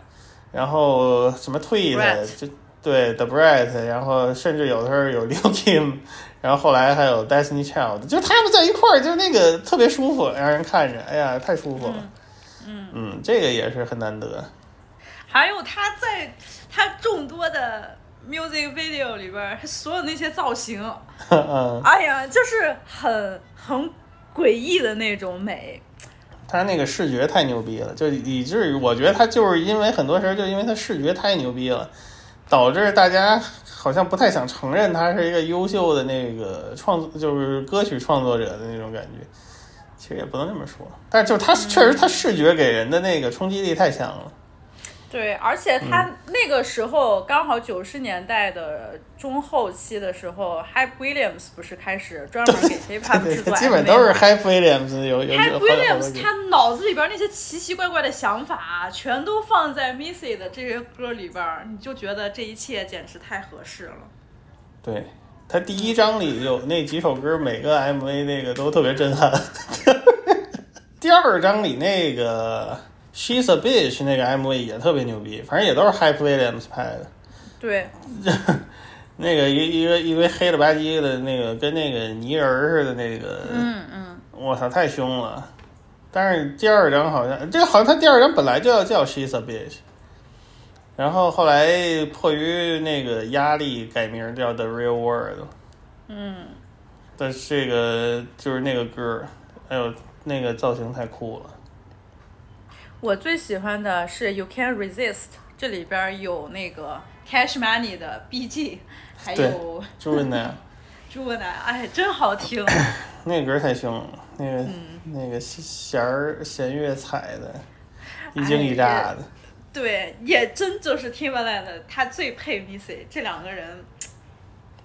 然后什么 Tweet，Brett 就对 The Bright，然后甚至有的时候有 Lil Kim，然后后来还有 Destiny Child，就他们在一块儿，就那个特别舒服，让人看着，哎呀，太舒服了。嗯，嗯，这个也是很难得。还有他在他众多的 music video 里边所有那些造型，嗯，哎呀，就是很很诡异的那种美。他那个视觉太牛逼了，就以至于我觉得他就是因为很多时候就因为他视觉太牛逼了，导致大家好像不太想承认他是一个优秀的那个创作，就是歌曲创作者的那种感觉。其实也不能这么说，但是就是他确实他视觉给人的那个冲击力太强了。对，而且他那个时候刚好九十年代的中后期的时候，Hype Williams 不是开始专门给 Hip Hop 制作 MV 基本都是 Hype Williams 有有有 Hype Williams 他脑子里边那些奇奇怪怪的想法，全都放在 Missy 的这些歌里边，你就觉得这一切简直太合适了。对他第一章里有那几首歌，每个 MV 那个都特别震撼。第二章里那个 She's a Bitch 那个 MV 也特别牛逼，反正也都是 Hype Williams 拍的。对，那个一一个一个黑了吧唧的那个跟那个泥人儿似的那个，嗯嗯，我操，太凶了。但是第二张好像，这好像他第二张本来就要叫 She's a Bitch，然后后来迫于那个压力改名叫 The Real World。嗯，但是这个就是那个歌哎呦那个造型太酷了。我最喜欢的是 You Can't Resist，这里边有那个 Cash Money 的 BG，还对有，朱润南朱文南，哎，真好听。那歌儿太凶了，那个、嗯那个弦儿弦乐踩的，一惊一乍的。对，也真就是 Timbaland，他最配 Missy，这两个人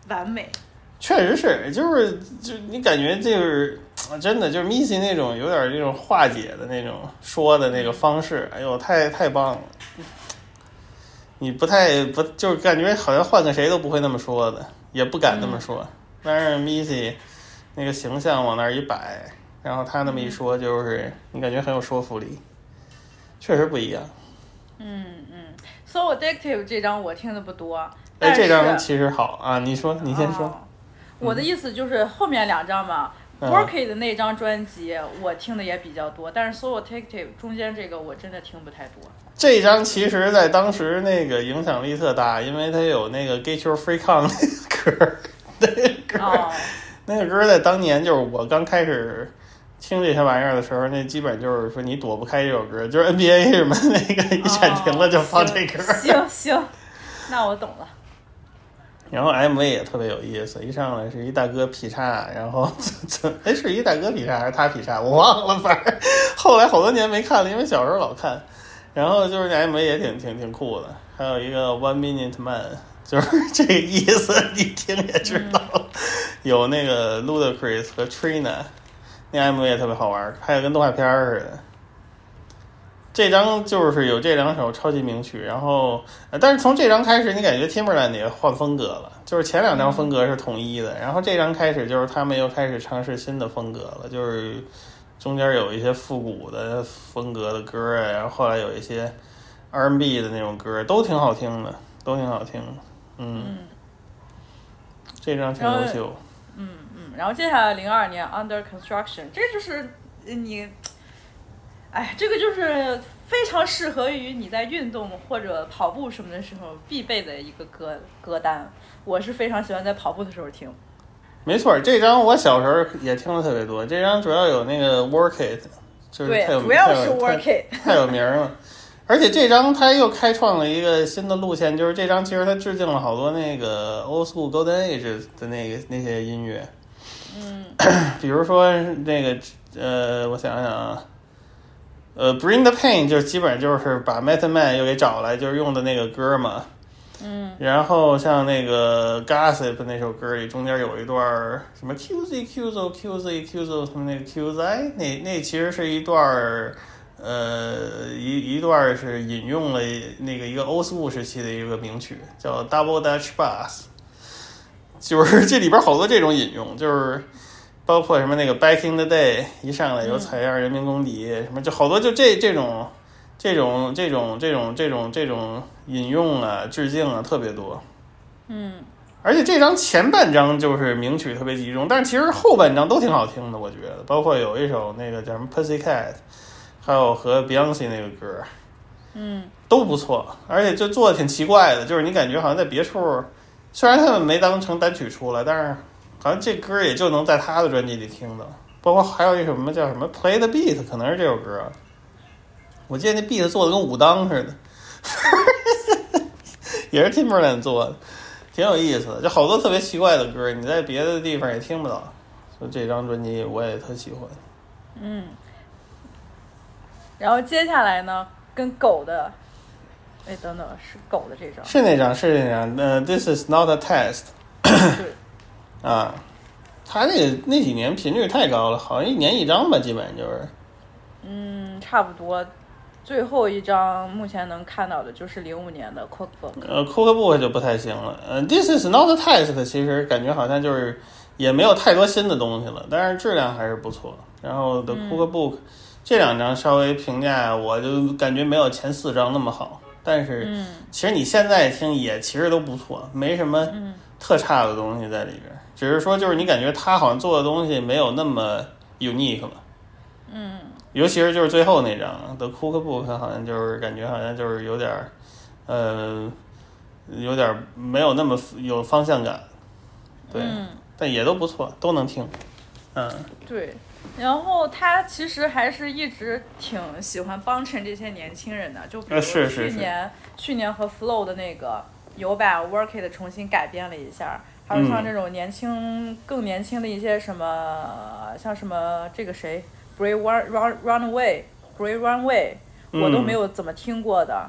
完美。确实是，就是就你感觉就是啊真的就是 Missy 那种有点那种化解的那种说的那个方式，哎呦，太太棒了！你不太不就是感觉好像换个谁都不会那么说的，也不敢那么说。但是 Missy 那个形象往那儿一摆，然后他那么一说，就是你感觉很有说服力，确实不一样。嗯嗯，So Addictive 这张我听的不多，哎，这张其实好啊，你说，你先说。我的意思就是后面两张嘛。嗯 Work It 的那张专辑我听的也比较多，但是 So Addictive 中间这个我真的听不太多。这张其实在当时那个影响力特大，因为它有那个 Get Your Freak On 那个歌儿，那个歌儿，哦那个歌儿在当年就是我刚开始听这些玩意儿的时候，那基本就是说你躲不开这首歌，就是 NBA 什么那个一闪停了就放这歌儿。行行，那我懂了。然后 MV 也特别有意思，一上来是一大哥劈叉，然后 怎哎是一大哥劈叉还是他劈叉，我忘了，反正后来好多年没看了，因为小时候老看。然后就是那 MV 也挺挺挺酷的，还有一个 One Minute Man，就是 这个意思，你听也知道。有那个 Ludacris 和 Trina，那 MV 也特别好玩，拍的跟动画片儿似的。这张就是有这两首超级名曲，然后，呃但是从这张开始，你感觉 Timberland 也换风格了，就是前两张风格是统一的，然后这张开始就是他们又开始尝试新的风格了，就是中间有一些复古的风格的歌啊，然后后来有一些 R&B 的那种歌，都挺好听的，都挺好听的，嗯，这张挺优秀，嗯嗯，然后接下来零二年 Under Construction，这就是你，哎，这个就是非常适合于你在运动或者跑步什么的时候必备的一个歌歌单。我是非常喜欢在跑步的时候听。没错，这张我小时候也听的特别多。这张主要有那个 Work It，就是对太有主要是 Work 太 It 太有名了。而且这张它又开创了一个新的路线，就是这张其实它致敬了好多那个 Old School Golden Age 的那个那些音乐，嗯 比如说那个呃，我想想啊，呃，Bring the Pain 就基本上就是把 Method Man 又给找来，就是用的那个歌嘛。嗯然后像那个 Gossip 那首歌里，中间有一段什么 QZ QZ QZ QZ 什么那个 QZ，那那其实是一段儿，呃，一一段是引用了那个一个欧斯布时期的一个名曲，叫 Double Dutch Bass，就是这里边好多这种引用，就是包括什么那个 Back in the Day，一上来有采样人民公敌，什么就好多就这这种。这种这种这种这种这种引用啊、致敬啊特别多，嗯。而且这张前半张就是名曲特别集中，但是其实后半张都挺好听的，我觉得，包括有一首那个叫什么 Pussycat，还有和 Beyonce 那个歌嗯。都不错，而且就做的挺奇怪的，就是你感觉好像在别处，虽然他们没当成单曲出来，但是好像这歌也就能在他的专辑里听到，包括还有一首什么叫什么 Play the Beat，可能是这首歌。我记得那 beat 做的跟武当似的，也是 Timberland 做的，挺有意思的。就好多特别奇怪的歌，你在别的地方也听不到。所以这张专辑我也特喜欢。嗯。然后接下来呢，跟狗的哎，等等，是狗的这张，是那张，是那张。呃，This is not a test 啊，他那个那几年频率太高了，好像一年一张吧，基本就是。嗯，差不多。最后一张目前能看到的就是零五年的 Cookbook。呃，Cookbook 就不太行了。呃，This is not a test，其实感觉好像就是也没有太多新的东西了，但是质量还是不错。然后 The Cookbook、这两张稍微评价，我就感觉没有前四张那么好。但是其实你现在听也其实都不错，没什么特差的东西在里边。只是说就是你感觉他好像做的东西没有那么 unique 了。嗯。尤其是就是最后那张 The Cookbook，好像就是感觉好像就是有点儿，呃，有点儿没有那么有方向感。对，但也都不错，都能听。嗯。对。然后他其实还是一直挺喜欢帮衬这些年轻人的，就比如去年去年和 Flow 的那个有把 Work It 重新改编了一下，还有像这种年轻更年轻的一些什么，像什么这个谁。Brave Run Run Runaway, Brave Runaway，我都没有怎么听过的，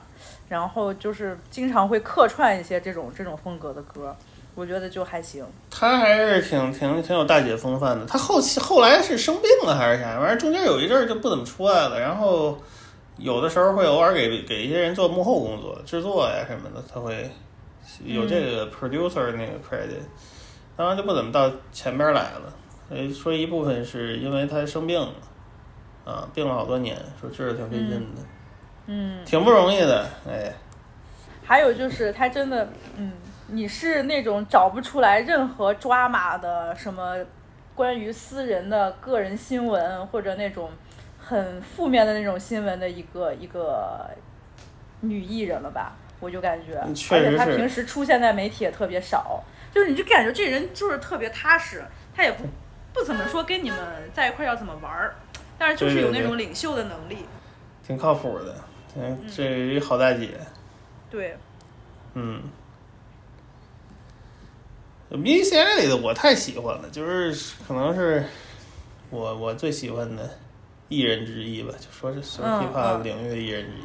然后就是经常会客串一些这种这种风格的歌，我觉得就还行。他还是挺挺挺有大姐风范的。他后期后来是生病了还是啥？反正中间有一阵儿就不怎么出来了。然后有的时候会偶尔给给一些人做幕后工作、制作呀什么的，他会有这个 producer 那个 credit，当然就不怎么到前边来了。呃，说一部分是因为他生病了。啊，病了好多年，说治的挺费劲的，嗯，挺不容易的，哎。还有就是他真的，嗯，你是那种找不出来任何抓马的什么关于私人的个人新闻或者那种很负面的那种新闻的一个一个女艺人了吧？我就感觉，而且他平时出现在媒体也特别少，就是你就感觉这人就是特别踏实，他也不不怎么说跟你们在一块要怎么玩儿。但是就是有那种领袖的能力，挺靠谱的，嗯，这一好大姐，对，嗯，B C I 里的我太喜欢了，就是可能是我我最喜欢的艺人之一吧，就说是 hiphop 领域的艺人之一，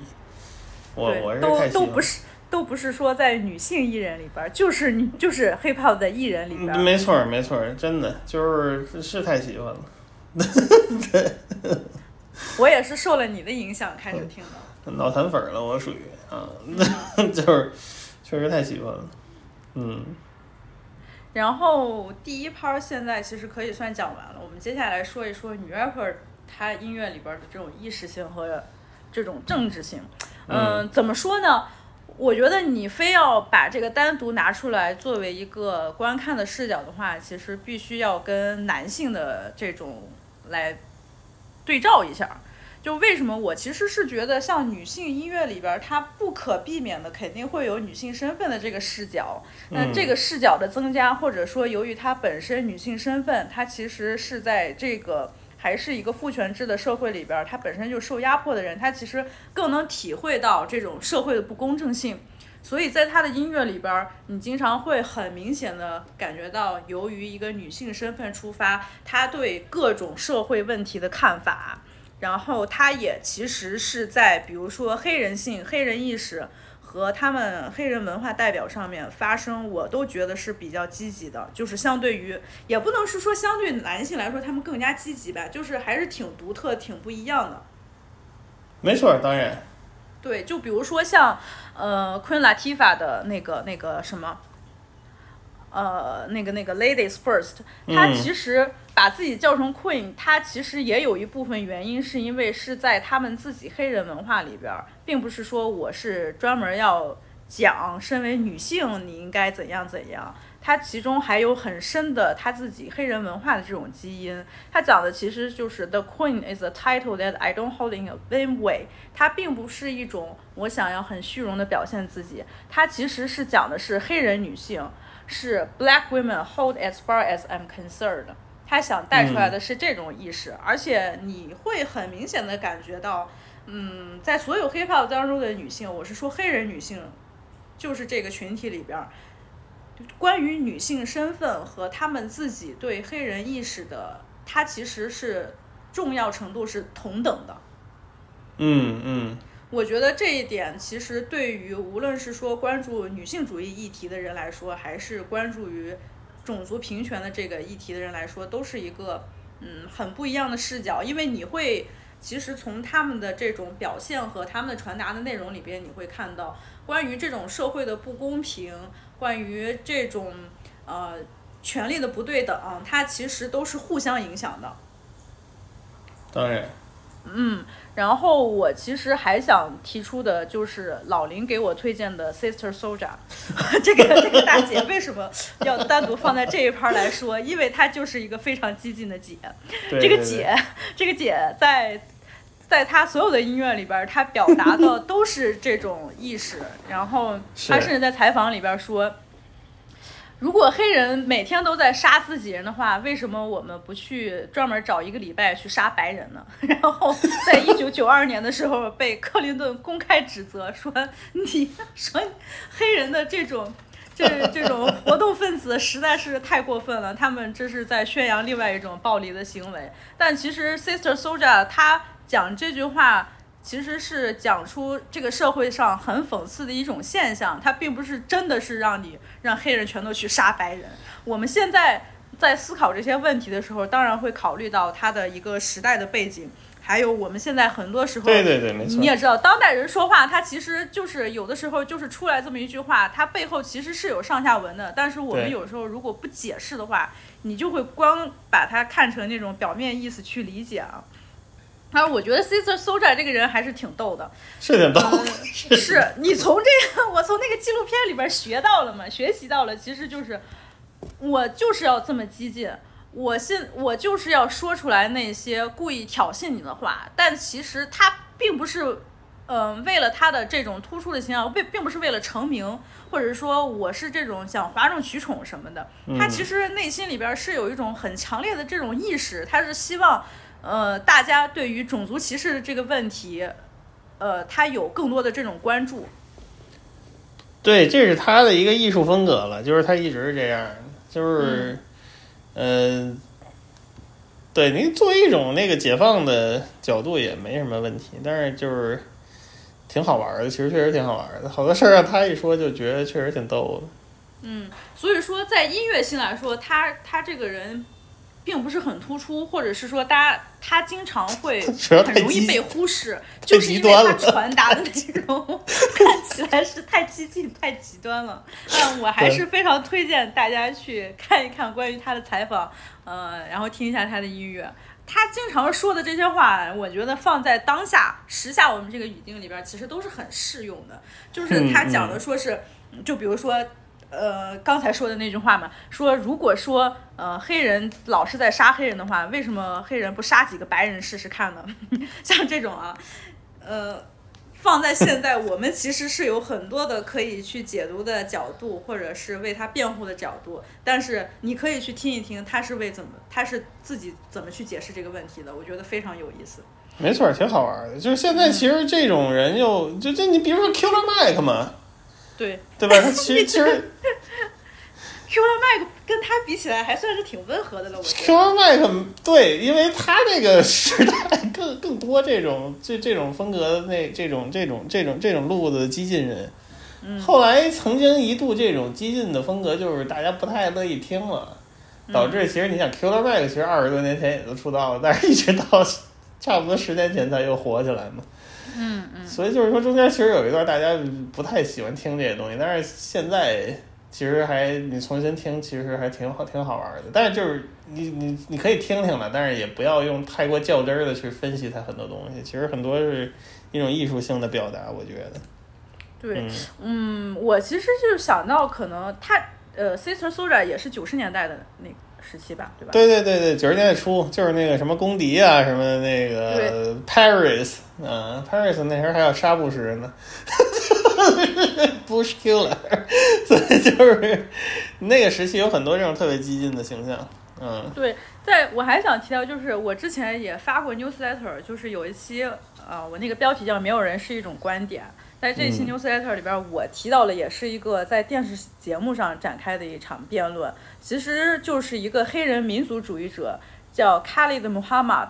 我我是都都不是都不是说在女性艺人里边，就是你就是 hiphop 的艺人里边，没错没错，真的就是是太喜欢了。对，我也是受了你的影响开始听的。脑残粉了，我属于啊，就是确实太喜欢了，嗯。然后第一拍现在其实可以算讲完了，我们接下来说一说女 rapper 她音乐里边的这种意识性和这种政治性。嗯，怎么说呢？我觉得你非要把这个单独拿出来作为一个观看的视角的话，其实必须要跟男性的这种。来对照一下，就为什么我其实是觉得像女性音乐里边，它不可避免的肯定会有女性身份的这个视角。那这个视角的增加，或者说由于它本身女性身份，它其实是在这个还是一个父权制的社会里边，她本身就受压迫的人，她其实更能体会到这种社会的不公正性。所以在他的音乐里边，你经常会很明显的感觉到，由于一个女性身份出发，她对各种社会问题的看法，然后她也其实是在比如说黑人性、黑人意识和他们黑人文化代表上面发声，我都觉得是比较积极的。就是相对于，也不能是说相对男性来说他们更加积极吧，就是还是挺独特、挺不一样的。没错，当然。对，就比如说像，呃，Queen Latifah 的那个那个什么，呃，那个那个 Ladies First，他其实把自己叫成 Queen，它其实也有一部分原因是因为是在他们自己黑人文化里边，并不是说我是专门要讲身为女性你应该怎样怎样。它其中还有很深的他自己黑人文化的这种基因。他讲的其实就是 The Queen is a title that I don't hold in a vain way。它并不是一种我想要很虚荣的表现自己。它其实是讲的是黑人女性是 Black women hold as far as I'm concerned。他想带出来的是这种意识，而且你会很明显的感觉到，嗯，在所有 hip hop 当中的女性，我是说黑人女性，就是这个群体里边。关于女性身份和她们自己对黑人意识的，它其实是重要程度是同等的。嗯嗯。我觉得这一点其实对于无论是说关注女性主义议题的人来说，还是关注于种族平权的这个议题的人来说，都是一个嗯很不一样的视角，因为你会其实从他们的这种表现和他们的传达的内容里边，你会看到关于这种社会的不公平，关于这种呃权力的不对等，啊它其实都是互相影响的。当然，嗯，然后我其实还想提出的就是老林给我推荐的 Sister Soldier，这个这个大姐为什么要单独放在这一盘来说？因为她就是一个非常激进的姐。对对这个姐，这个姐在在她所有的音乐里边儿，她表达的都是这种意识。然后她甚至在采访里边儿说。如果黑人每天都在杀自己人的话，为什么我们不去专门找一个礼拜去杀白人呢？然后在一九九二年的时候，被克林顿公开指责说你说黑人的这种这这种活动分子实在是太过分了，他们这是在宣扬另外一种暴力的行为。但其实 Sister Soldier 他讲这句话。其实是讲出这个社会上很讽刺的一种现象，它并不是真的是让你让黑人全都去杀白人。我们现在在思考这些问题的时候，当然会考虑到它的一个时代的背景，还有我们现在很多时候，对对对没错你也知道，当代人说话，他其实就是有的时候就是出来这么一句话，它背后其实是有上下文的。但是我们有时候如果不解释的话，你就会光把它看成那种表面意思去理解啊。而我觉得 Sister Soldier 这个人还是挺逗的，是挺逗，是你从这个我从那个纪录片里边学到了嘛，学习到了，其实就是我就是要这么激进，我现我就是要说出来那些故意挑衅你的话，但其实他并不是。嗯，为了他的这种突出的形象，并并不是为了成名，或者说我是这种想哗众取宠什么的。他其实内心里边是有一种很强烈的这种意识，他是希望，呃，大家对于种族歧视的这个问题，呃，他有更多的这种关注。对，这是他的一个艺术风格了，就是他一直是这样，就是，嗯、对您作为一种那个解放的角度也没什么问题，但是就是挺好玩的，其实确实挺好玩的，好多事儿让他一说就觉得确实挺逗的。嗯，所以说在音乐性来说，他他这个人并不是很突出，或者是说大家他经常会 很容易被忽视，就是因为他传达的内容 看起来是太激进、太极端了。但我还是非常推荐大家去看一看关于他的采访，呃，然后听一下他的音乐。他经常说的这些话，我觉得放在当下时下我们这个语境里边儿，其实都是很适用的。就是他讲的说是，就比如说。呃，刚才说的那句话嘛，说如果说呃黑人老是在杀黑人的话，为什么黑人不杀几个白人试试看呢？像这种啊，呃，放在现在，我们其实是有很多的可以去解读的角度，或者是为他辩护的角度。但是你可以去听一听，他是为怎么，他是自己怎么去解释这个问题的，我觉得非常有意思。没错，挺好玩的。就是现在其实这种人又就就你比如说 Killer Mike 嘛，对对吧？他其实其实 Killer Mike 跟他比起来还算是挺温和的了，我觉得。Killer Mike 对，因为他这个时代更更多这种这这种风格的那这种这种这种这种路子的激进人。后来曾经一度这种激进的风格就是大家不太乐意听了，导致其实你想 Killer Mike 其实二十多年前也都出道了，但是一直到差不多十年前才又火起来嘛。嗯嗯。所以就是说，中间其实有一段大家不太喜欢听这些东西，但是现在其实还你重新听，其实还挺好，挺好玩的。但是就是你你你可以听听了，但是也不要用太过较真儿的去分析它很多东西。其实很多是一种艺术性的表达，我觉得。对，嗯嗯，我其实就是想到可能他呃，Sister Soldier 也是九十年代的那个时期吧，对吧？对对对对，九十年代初就是那个什么公敌啊，什么那个 Paris，嗯、p a r i s 那时候还有沙布什呢，Bush Killer，所以就是那个时期有很多这种特别激进的形象，嗯。对，在我还想提到，就是我之前也发过 newsletter，就是有一期，呃，我那个标题叫“没有人是一种观点”。在这一期嗯。Newsletter 里边，我提到了也是一个在电视节目上展开的一场辩论，其实就是一个黑人民族主义者叫 Khalid Muhammad，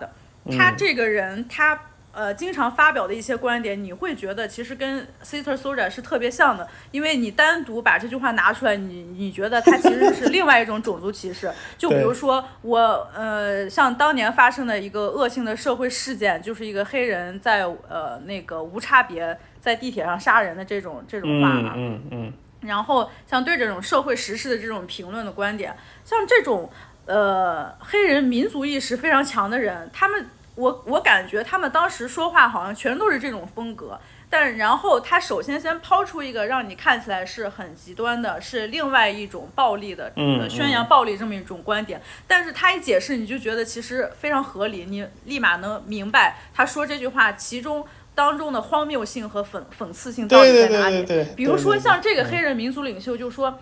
他嗯。这个人他呃经常发表的一些观点，你会觉得其实跟 Sister Soldier 是特别像的，因为你单独把这句话拿出来，你你觉得他其实是另外一种种族歧视。就比如说我呃，像当年发生的一个恶性的社会事件，就是一个黑人在呃那个无差别在地铁上杀人的这种这种话嘛。嗯嗯嗯，然后像对这种社会时事的这种评论的观点，像这种呃黑人民族意识非常强的人，他们我我感觉他们当时说话好像全都是这种风格。但然后他首先先抛出一个让你看起来是很极端的，是另外一种暴力的，嗯呃宣扬暴力这么一种观点。但是他一解释，你就觉得其实非常合理，你立马能明白他说这句话其中当中的荒谬性和讽讽刺性到底在哪里。比如说像这个嗯黑人民族领袖就说，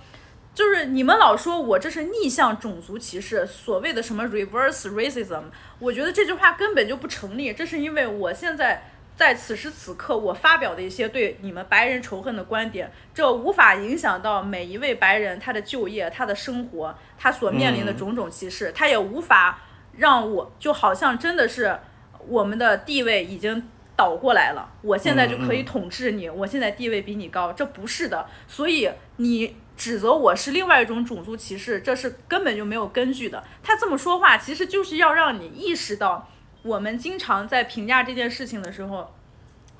就是你们老说我这是逆向种族歧视，所谓的什么 reverse racism，我觉得这句话根本就不成立。这是因为我现在在此时此刻我发表的一些对你们白人仇恨的观点，这无法影响到每一位白人他的就业、他的生活、他所面临的嗯种种歧视，他也无法让我就好像真的是我们的地位已经倒过来了，我现在就可以统治你，我现在地位比你高，这不是的，所以你指责我是另外一种种族歧视，这是根本就没有根据的。他这么说话，其实就是要让你意识到，我们经常在评价这件事情的时候，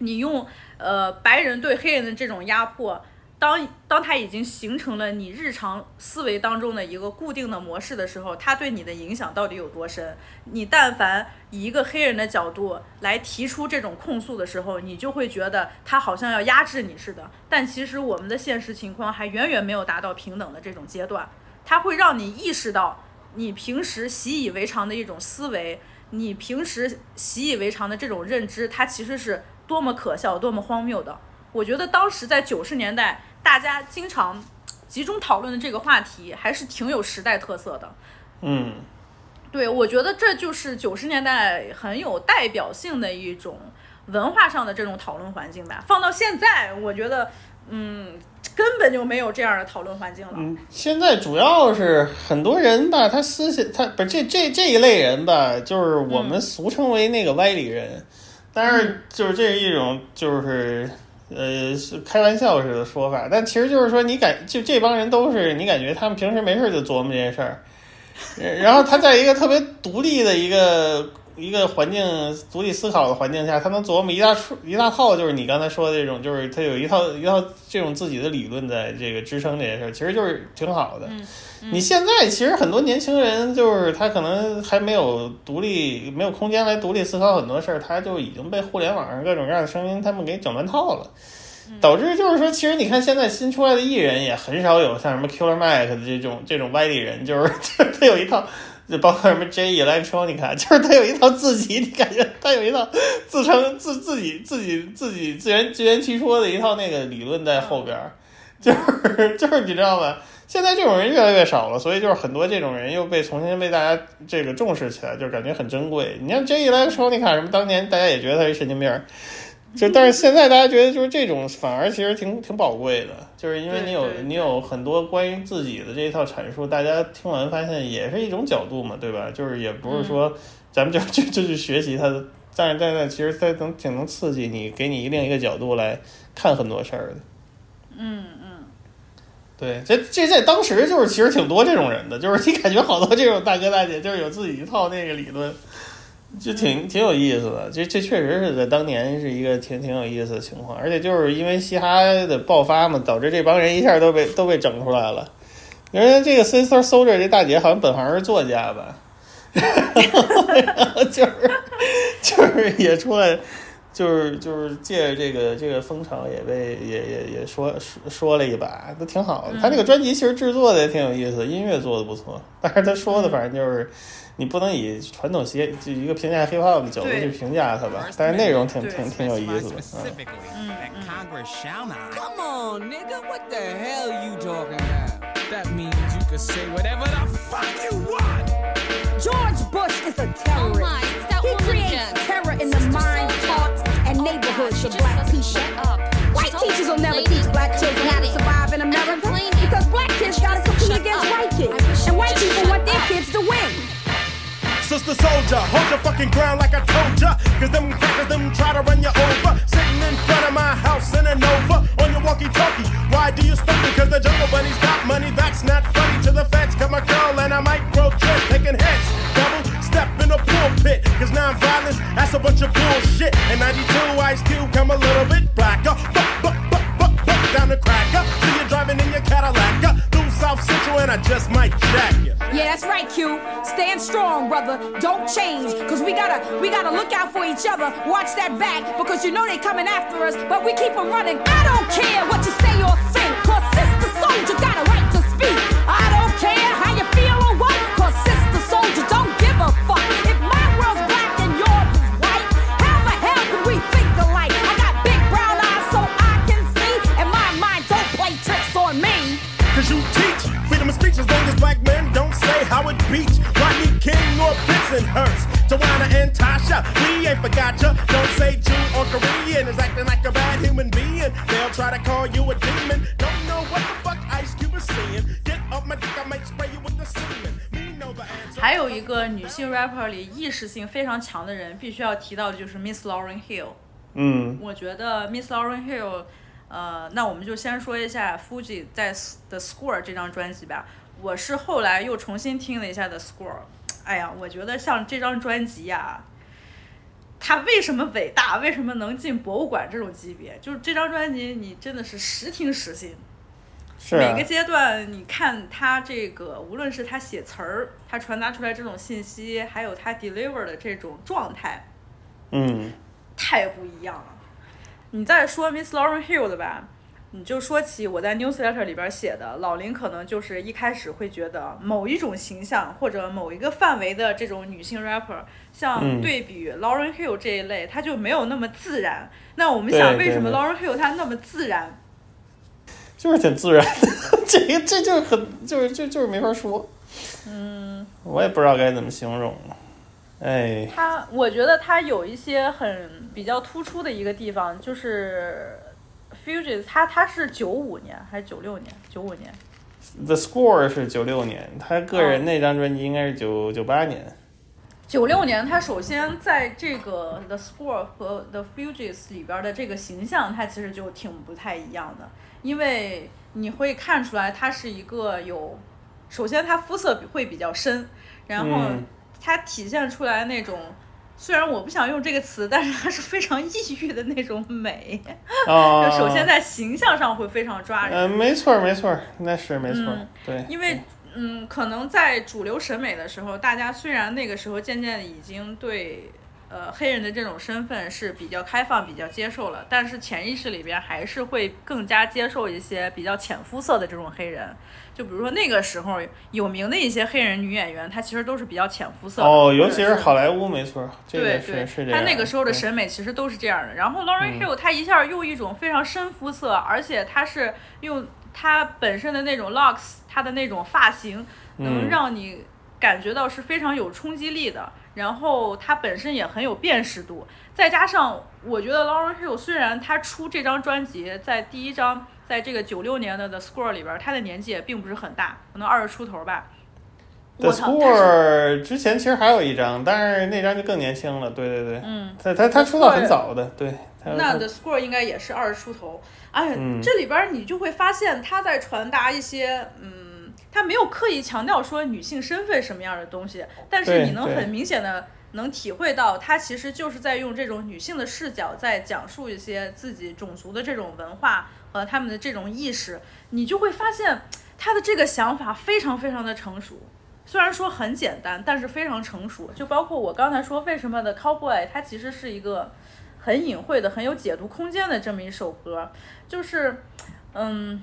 你用呃白人对黑人的这种压迫。当当它已经形成了你日常思维当中的一个固定的模式的时候，它对你的影响到底有多深？你但凡以一个黑人的角度来提出这种控诉的时候，你就会觉得他好像要压制你似的。但其实我们的现实情况还远远没有达到平等的这种阶段，它会让你意识到你平时习以为常的一种思维，你平时习以为常的这种认知，它其实是多么可笑、多么荒谬的。我觉得当时在九十年代，大家经常集中讨论的这个话题，还是挺有时代特色的。嗯，对，我觉得这就是九十年代很有代表性的一种文化上的这种讨论环境吧。放到现在，我觉得，嗯，根本就没有这样的讨论环境了。嗯，现在主要是很多人吧，他思想他不是这这这一类人吧，就是我们俗称为那个歪理人，但是就是这是一种就是呃是开玩笑似的说法，但其实就是说你感就这帮人都是你感觉他们平时没事就琢磨这些事儿，然后他在一个特别独立的一个一个环境、独立思考的环境下，他能琢磨一大出一大套，就是你刚才说的这种，就是他有一套一套这种自己的理论在这个支撑这件事儿，其实就是挺好的。你现在其实很多年轻人，就是他可能还没有独立、没有空间来独立思考很多事儿，他就已经被互联网上各种各样的声音他们给整乱套了。导致就是说，其实你看现在新出来的艺人也很少有像什么 Killer Mike 的这种这种歪理人，就是就 是他有一套，就包括什么 J Electronica，就是他有一套自己，你感觉他有一套自称自自己自己自己自圆自圆其说的一套那个理论在后边儿，就是就是你知道吗？现在这种人越来越少了，所以就是很多这种人又被重新被大家这个重视起来，就感觉很珍贵。你像 J Electronica 什么，当年大家也觉得他是神经病儿。就但是现在大家觉得就是这种反而其实挺挺宝贵的，就是因为你有你有很多关于自己的这一套阐述，大家听完发现也是一种角度嘛，对吧？就是也不是说咱们就就就去学习它的，但是但是其实它能挺能刺激你，给你另一个角度来看很多事儿的。嗯嗯，对，这这在当时就是其实挺多这种人的，就是你感觉好多这种大哥大姐就是有自己一套那个理论。就挺挺有意思的，这这确实是在当年是一个挺挺有意思的情况，而且就是因为嘻哈的爆发嘛，导致这帮人一下都被都被整出来了。你说这个 Sister Soldier 这大姐好像本行是作家吧，就是就是也出来，就是就是借着这个这个风潮也被也也也说说说了一把，都挺好的。他这个专辑其实制作的也挺有意思，音乐做的不错，但是他说的反正就是。你不能以传统协就一个评价 hip hop 的角度去评价它吧，但是内容挺挺挺有意思的。嗯 Come in the minds, hearts, and neighborhoods of black people. White teachers will never teach black children how to survive in America because black kids gotta compete against white kids, and white people want their kids to win. sister soldier. Hold your fucking ground like I told ya. Cause them crackers, them try to run you over. Sitting in front of my house in Nova on your walkie talkie. Why do you stop? Cause the jungle bunny's got money. That's not funny to the feds. Come a girl and I might grow trick. Taking heads. Step in the pulpit. Cause non-violence, that's a bunch of bullshit. And 92 Ice Cube come a little bit blacker. Buck down the cracker. See you driving in your Cadillac. Through South Central and I just might jack you. Yeah, that's right, Q. Stand strong, brother. Don't change. Cause we gotta we gotta look out for each other. Watch that back, because you know they coming after us, but we keep 'em running. I don't care what you say or think, cause sister soldier got say how it beats. Rodney King or Bensonhurst, Tawana and Tasha, we ain't forgot ya. Don't say Jew or Korean is acting like a bad human being. They'll try to call you a demon. Don't know what the fuck Ice Cube is saying. Get off my dick, I might spray you with the semen. Me know the answer. 还有一个女性 rapper 里意识性非常强的人，必须要提到的就是 Miss Lauren Hill。嗯，我觉得 Miss Lauren Hill，呃，那我们就先说一下 Fuji 在 The Score 这张专辑吧。 我是后来又重新听了一下 The Score，哎呀，我觉得像这张专辑呀、它为什么伟大？为什么能进博物馆这种级别？就是这张专辑，你真的是实听实信。是啊每个阶段，你看他这个，无论是他写词儿，他传达出来这种信息，还有他 deliver 的这种状态，嗯，太不一样了。你再说 Miss Lauren Hill 的吧，你就说起我在 newsletter 里边写的，老林可能就是一开始会觉得某一种形象或者某一个范围的这种女性 rapper，像嗯对比 Lauren Hill 这一类，她就没有那么自然。那我们想，为什么 Lauren Hill 她那么自然？就是挺自然的，这个这就是很就是就就是没法说，嗯，我也不知道该怎么形容，哎，他，我觉得他有一些很比较突出的一个地方，就是 Fugees，他他是九五年还是九六年？九五年。The Score 是九六年，他个人那张专辑应该是九九八年。九六年，他首先在这个 The Score 和 The Fugees 里边的这个形象，他其实就挺不太一样的，因为你会看出来他是一个有，首先他肤色会比较深，然后嗯他体现出来那种。虽然我不想用这个词，但是它是非常抑郁的那种美。哦 就首先在形象上会非常抓人。嗯、没错儿没错儿，那是没错对，因为嗯，可能在主流审美的时候，大家虽然那个时候渐渐已经对呃黑人的这种身份是比较开放、比较接受了，但是潜意识里边还是会更加接受一些比较浅肤色的这种黑人。就比如说那个时候有名的一些黑人女演员，她其实都是比较浅肤色的。哦，尤其是好莱坞，没错对个是对，是这样。他那个时候的审美其实都是这样的。然后 Lauren 嗯 Hill 她一下用一种非常深肤色，而且她是用她本身的那种 locks，她的那种发型，能嗯让你感觉到是非常有冲击力的。然后他本身也很有辨识度，再加上我觉得 Lauren Hill 虽然他出这张专辑在第一张，在这个九六年的 The Score 里边，他的年纪也并不是很大，可能二十出头吧。The Score 之前其实还有一张，但是那张就更年轻了。对对对，嗯他他他出道很早的，对。那他 The Score 应该也是二十出头。哎，嗯这里边儿你就会发现他在传达一些，嗯，他没有刻意强调说女性身份什么样的东西，但是你能很明显的能体会到，他其实就是在用这种女性的视角在讲述一些自己种族的这种文化和他们的这种意识，你就会发现他的这个想法非常非常的成熟。虽然说很简单，但是非常成熟。就包括我刚才说，为什么的 Cowboy 它其实是一个很隐晦的、很有解读空间的这么一首歌，就是，嗯，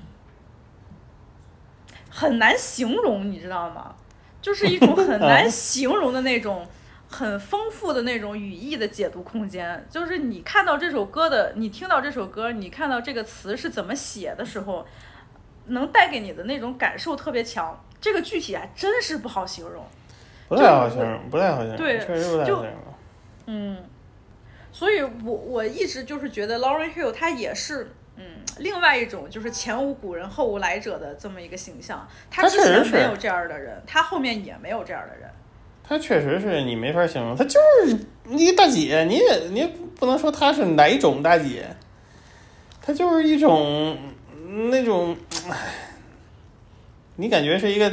很难形容，你知道吗？就是一种 很难形容的那种。很丰富的那种语义的解读空间，就是你看到这首歌的，你听到这首歌，你看到这个词是怎么写的时候，能带给你的那种感受特别强。这个具体还真是不好形容。不太好形容，不太好形容，对确实不太就好形容。嗯，所以我我一直就是觉得 Lauren Hill 他也是。嗯，另外一种就是前无古人后无来者的这么一个形象，他之前没有这样的人，他后面也没有这样的人。他确实是你没法形容，他就是一大姐，你也你也不能说她是哪种大姐，她就是一种那种，唉你感觉是一个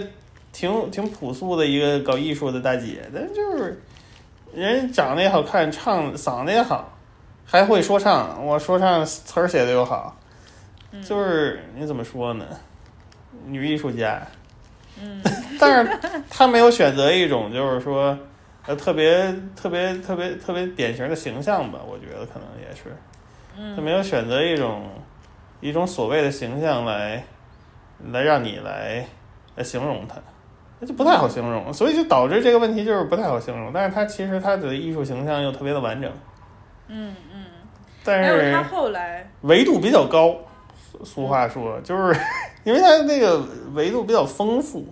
挺挺朴素的一个搞艺术的大姐，但就是人长得也好看，唱嗓子也好，还会说唱，我说唱词儿写的又好，就是你怎么说呢？女艺术家，嗯，但是她没有选择一种就是说呃特别特别特别特别典型的形象吧，我觉得可能也是，嗯。她没有选择一种一种所谓的形象来来让你来来形容她。那就不太好形容，所以就导致这个问题就是不太好形容。但是她其实她的艺术形象又特别的完整，嗯嗯，但是他后来，维度比较高。俗俗话说，就是因为他那个维度比较丰富，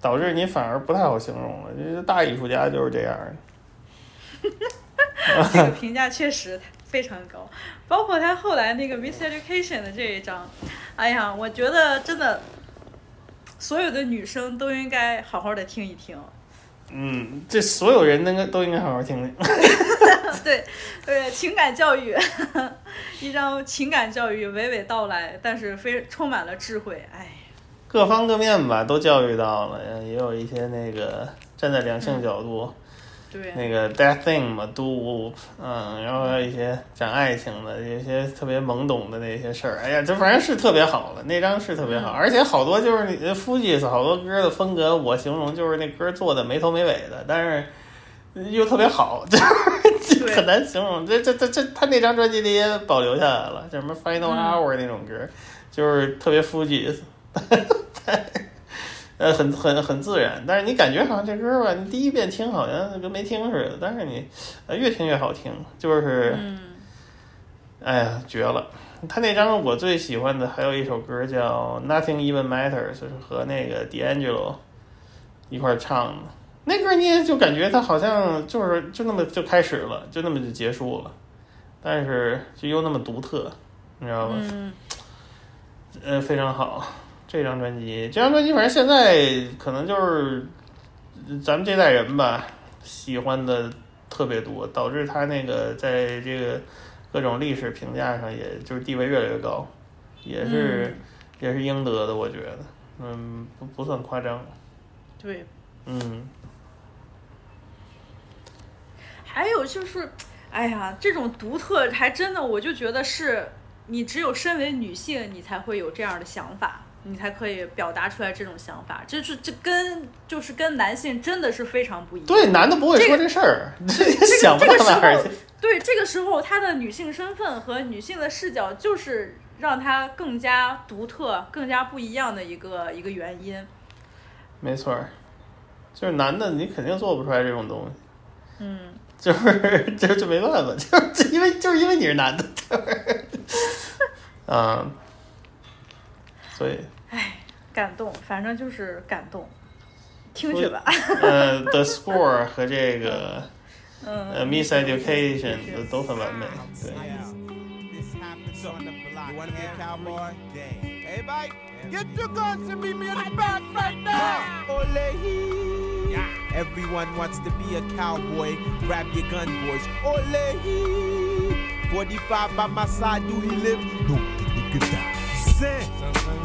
导致你反而不太好形容了。这些大艺术家就是这样的。这个评价确实非常高，包括他后来那个 Miss Education 的这一章，哎呀，我觉得真的所有的女生都应该好好的听一听。嗯，这所有人应该都应该好好听听。对对，情感教育，一张情感教育娓娓道来，但是非充满了智慧，哎。各方各面吧都教育到了，也有一些那个站在两性角度，对，那个 that thing 嘛，do，嗯，然后一些讲爱情的，有一些特别懵懂的那些事儿，哎呀，这反正是特别好了，那张是特别好，而且好多就是你 Fugees 好多歌的风格，我形容就是那歌做的没头没尾的，但是又特别好，就是就很难形容。这这这这，他那张专辑里也保留下来了，叫什么 Final Hour 那种歌，就是特别 Fugees。呃，很很很自然，但是你感觉好像这歌吧，你第一遍听好像跟没听似的，但是你呃越听越好听，就是，哎呀，绝了！他那张我最喜欢的还有一首歌叫《Nothing Even Matters》，就是和那个 D'Angelo 一块唱的。那歌你也就感觉他好像就是就那么就开始了，就那么就结束了，但是就又那么独特，你知道吧？嗯，呃，非常好。这张专辑，这张专辑反正现在可能就是咱们这代人吧，喜欢的特别多，导致他那个在这个各种历史评价上，也就是地位越来越高，也是、也是应得的，我觉得，嗯，不不算夸张，对。嗯，还有就是，哎呀，这种独特还真的，我就觉得是你只有身为女性，你才会有这样的想法，你才可以表达出来这种想法。这是这跟就是跟男性真的是非常不一样。对，男的不会说这事儿，这也想不这个时候到哪儿去。，对这个时候，他的女性身份和女性的视角，就是让他更加独特、更加不一样的一个一个原因。没错儿，就是男的你肯定做不出来这种东西。嗯，就是这 就没办法，就 是因为就是因为你是男的，就是，啊，所以感动，反正就是感动，听去吧。呃，The Score 和这个嗯呃 Miss Education 都都很完美，对。 So, you wanna be a cowboy? Everybody, get your guns and meet me in the back right now. Ole. Everyone wants to be a cowboy. Grab your gun, boys. Ole. 45 by my side, do he live? No, nigga die. Zin.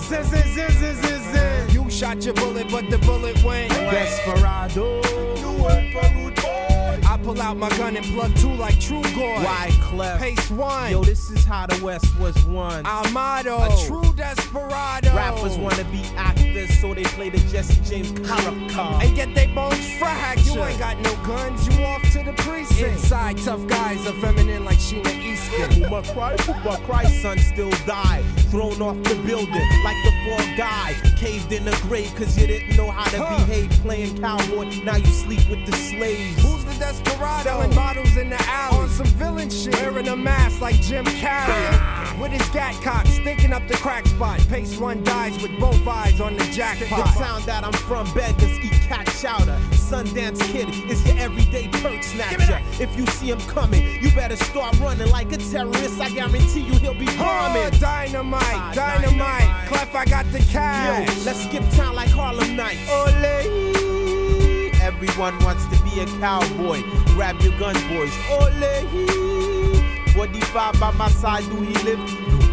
Zin, zin, zin, zin, zin, zin. You shot your bullet, but the bullet went. Desperado. You work for Rude Boy. I pull out my gun and plug two like True Goy. Why, Clef? Pace one. Yo, this is how the West was won. Armado. A true desperado. Rappers wanna be actors, so they play the Jesse James character. And get they bones fractured. You ain't got no guns, you off to the precinct. Inside, tough guys are feminine like Sheena Easton. Uma cry, Uma cry, son still died. Thrown off the building like the fall guy. Caved in the grave cause you didn't know how to behave. Playing cowboy, now you sleep with the slaves. Who's the desperado? Selling bottles in the alley. On some villain shit. Wearing a mask like Jim Carrey. With his gat cock, stinking up the crack spot. Pace one dies with both eyes on the The jackpot. town that I'm from beggars eat cat chowder. Sundance Kid is your everyday perk snatcher. If you see him coming, you better start running like a terrorist. I guarantee you he'll be oh, bombing. Oh, dynamite, dynamite. Clef, I got the cash. Yo, let's skip town like Harlem Nights. Ole. Everyone wants to be a cowboy. Grab your gun, boys. Ole 45 by my side, do he live?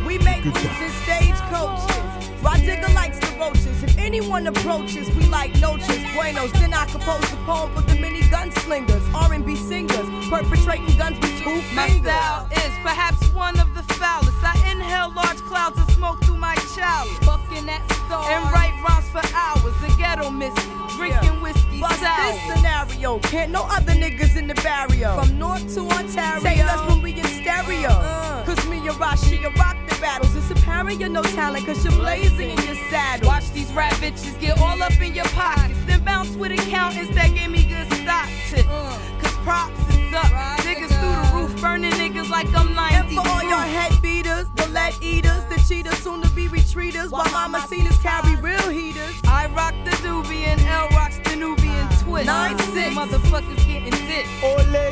We make moves in stagecoaches. Rod Digger likes the roaches. If anyone approaches, we like noches. Buenos, then I compose a poem for the many gunslingers, R&B singers, perpetrating guns with two My fingers. style is perhaps one of the foulest. I inhale large clouds of smoke through my chalice. Fucking that star. And write rhymes for hours. A ghetto missy. Drinking whiskey Bust sour. this scenario. Can't no other niggas in the barrio. From North to Ontario. Say us when we in stereo. Uh-uh. Cause me and Rashia rock the battles. It's apparent you're no talent cause you're blazing in your saddle. Watch these rap bitches get all up in your pockets. Then bounce with accountants that gave me good stock tips. Uh. Cause props is up. Niggas through the roof, burning niggas like I'm 90. And for all your head beaters, the lead eaters, the cheaters, soon to be retreaters. While mama cenas carry real heaters. I rock the doobie and L rocks the Nubian twist. Nine six. Motherfuckers getting dick. Ole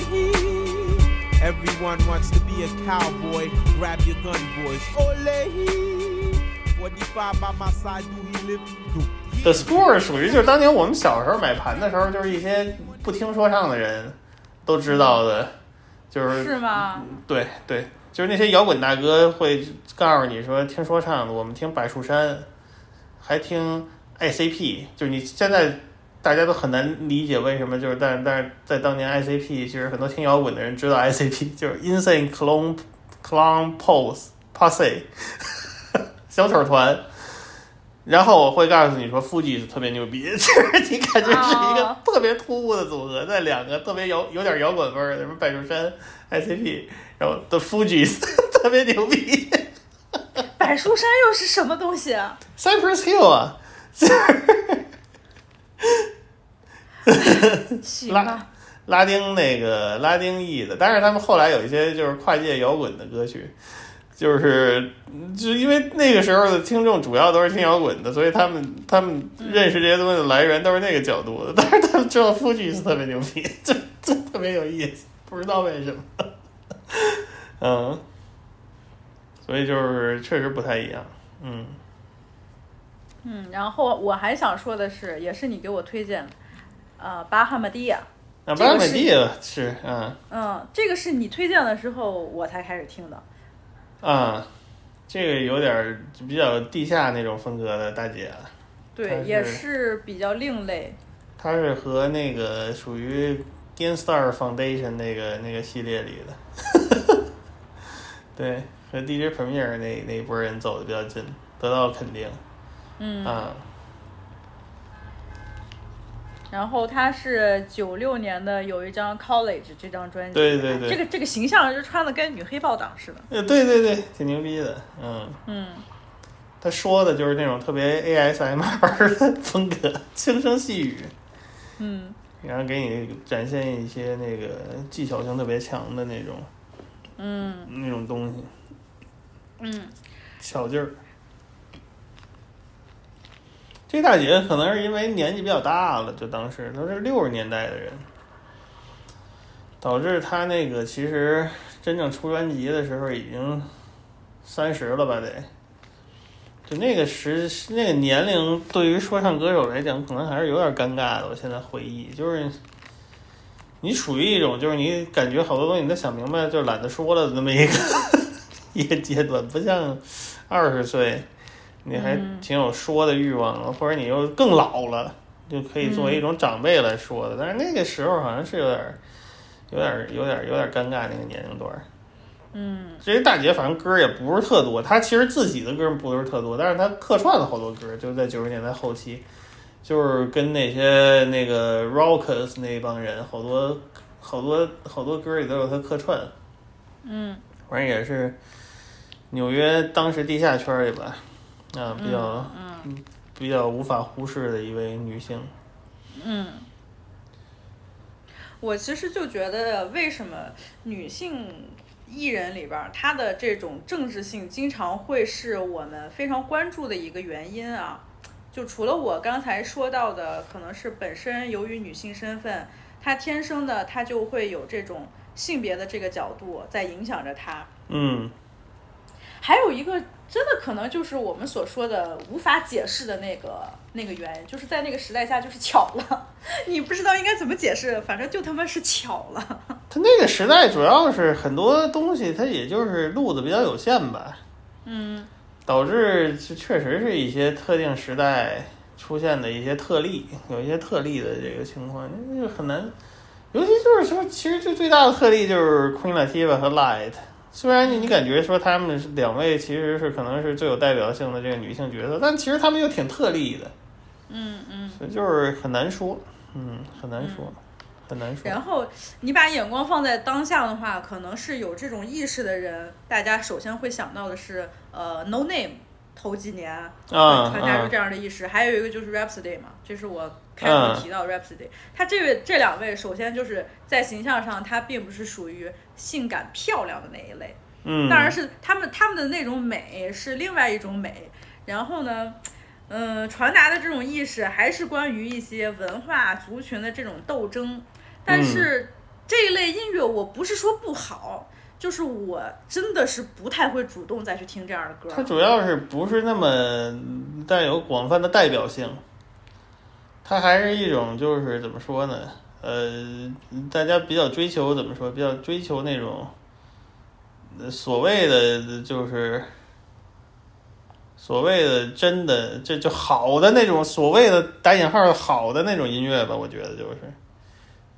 Everyone wants to be a cowboy. Grab your gun, boys. Ole 45 by my side, do he live? Do The Score 属于就是当年我们小时候买盘的时候，就是一些不听说唱的人都知道的，就是是吗？对对， 就是那些摇滚大哥会告诉你说，听说唱的，我们听柏树山，还听 ICP，就是你现在大家都很难理解为什么，就是但但是在当年 ICP，其实很多听摇滚的人知道 ICP，就是 Insane Clone Clone Pose Posse 小丑团。然后我会告诉你说，Fuji 是特别牛逼，就是你感觉是一个特别突兀的组合，在两个特别摇有点摇滚味儿的，什么柏树山、ICP，然后 The Fugees 特别牛逼柏树山又是什么东西啊？，Cypress Hill 啊，拉行吧，拉丁那个拉丁裔的，但是他们后来有一些就是跨界摇滚的歌曲，就是就因为那个时候的听众主要都是听摇滚的，所以他们他们认识这些东西的来源都是那个角度的。但是他们知道 Fuji 是特别牛逼，这这特别有意思，不知道为什么。嗯，所以就是确实不太一样。嗯，嗯，然后我还想说的是，也是你给我推荐的，呃，巴哈马蒂亚。啊巴这个是美蒂是嗯嗯，这个是你推荐的时候我才开始听的。啊，这个有点儿比较地下那种风格的大姐对，是也是比较另类。它是和那个属于 Gainstar Foundation 那个那个系列里的，对，和 DJ Premier 那那一波人走的比较近，得到肯定。嗯啊，然后他是九六年的，有一张 College 这张专辑，对对对这个这个形象就穿的跟女黑豹党似的。呃，对对对，挺牛逼的，嗯。嗯，他说的就是那种特别 ASMR 的风格，轻声细语，嗯然后给你展现一些那个技巧性特别强的那种嗯那种东西，嗯，巧劲儿。这大姐可能是因为年纪比较大了，就当时都是六十年代的人，导致她那个其实真正出专辑的时候已经三十了吧得。就那个时那个年龄，对于说唱歌手来讲，可能还是有点尴尬的。我现在回忆，就是你属于一种，就是你感觉好多东西你都想明白，就懒得说了的那么一个 一个阶段，不像二十岁，你还嗯挺有说的欲望了，或者你又更老了，就可以作为一种长辈来说的。但是那个时候好像是有点儿，有点儿，有点儿，有点儿尴尬那个年龄段儿。嗯。这些大姐反正歌儿也不是特多，她其实自己的歌儿不是特多，但是她客串了好多歌儿，就是在九十年代后期，就是跟那些那个 Rockers 那帮人，好多好多好多歌儿里都有她客串，嗯。反正也是纽约当时地下圈里吧，啊，比较、嗯比较无法忽视的一位女性。嗯，我其实就觉得，为什么女性艺人里边他，的这种政治性经常会是我们非常关注的一个原因啊？就除了我刚才说到的，可能是本身由于女性身份，她天生的她就会有这种性别的这个角度在影响着她。嗯还有一个真的可能就是我们所说的无法解释的那个那个原因，就是在那个时代下就是巧了，你不知道应该怎么解释，反正就他妈是巧了。他那个时代主要是很多东西，它也就是路子比较有限吧，嗯导致就确实是一些特定时代出现的一些特例，有一些特例的这个情况，那就很难。尤其就是说，其实就最大的特例就是 Queen Latifah 和 Light。虽然你你感觉说他们是两位其实是可能是最有代表性的这个女性角色，但其实他们又挺特例的，嗯嗯。所以就是很难说，嗯，很难说，很难说。然后你把眼光放在当下的话，可能是有这种意识的人，大家首先会想到的是，呃，No Name 头几年啊传达出啊这样的意识，还有一个就是 Rhapsody 嘛，这是我开头提到 Rhapsody。他这位这两位，首先就是在形象上，他并不是属于性感漂亮的那一类，嗯当然是他们他们的那种美是另外一种美。然后呢，嗯，传达的这种意识还是关于一些文化族群的这种斗争。但嗯是这一类音乐，我不是说不好，就是我真的是不太会主动再去听这样的歌。它主要是不是那么带有广泛的代表性，它还是一种就是怎么说呢？呃，大家比较追求怎么说？比较追求那种呃所谓的就是所谓的真的这就好的那种所谓的打引号好的那种音乐吧，我觉得就是，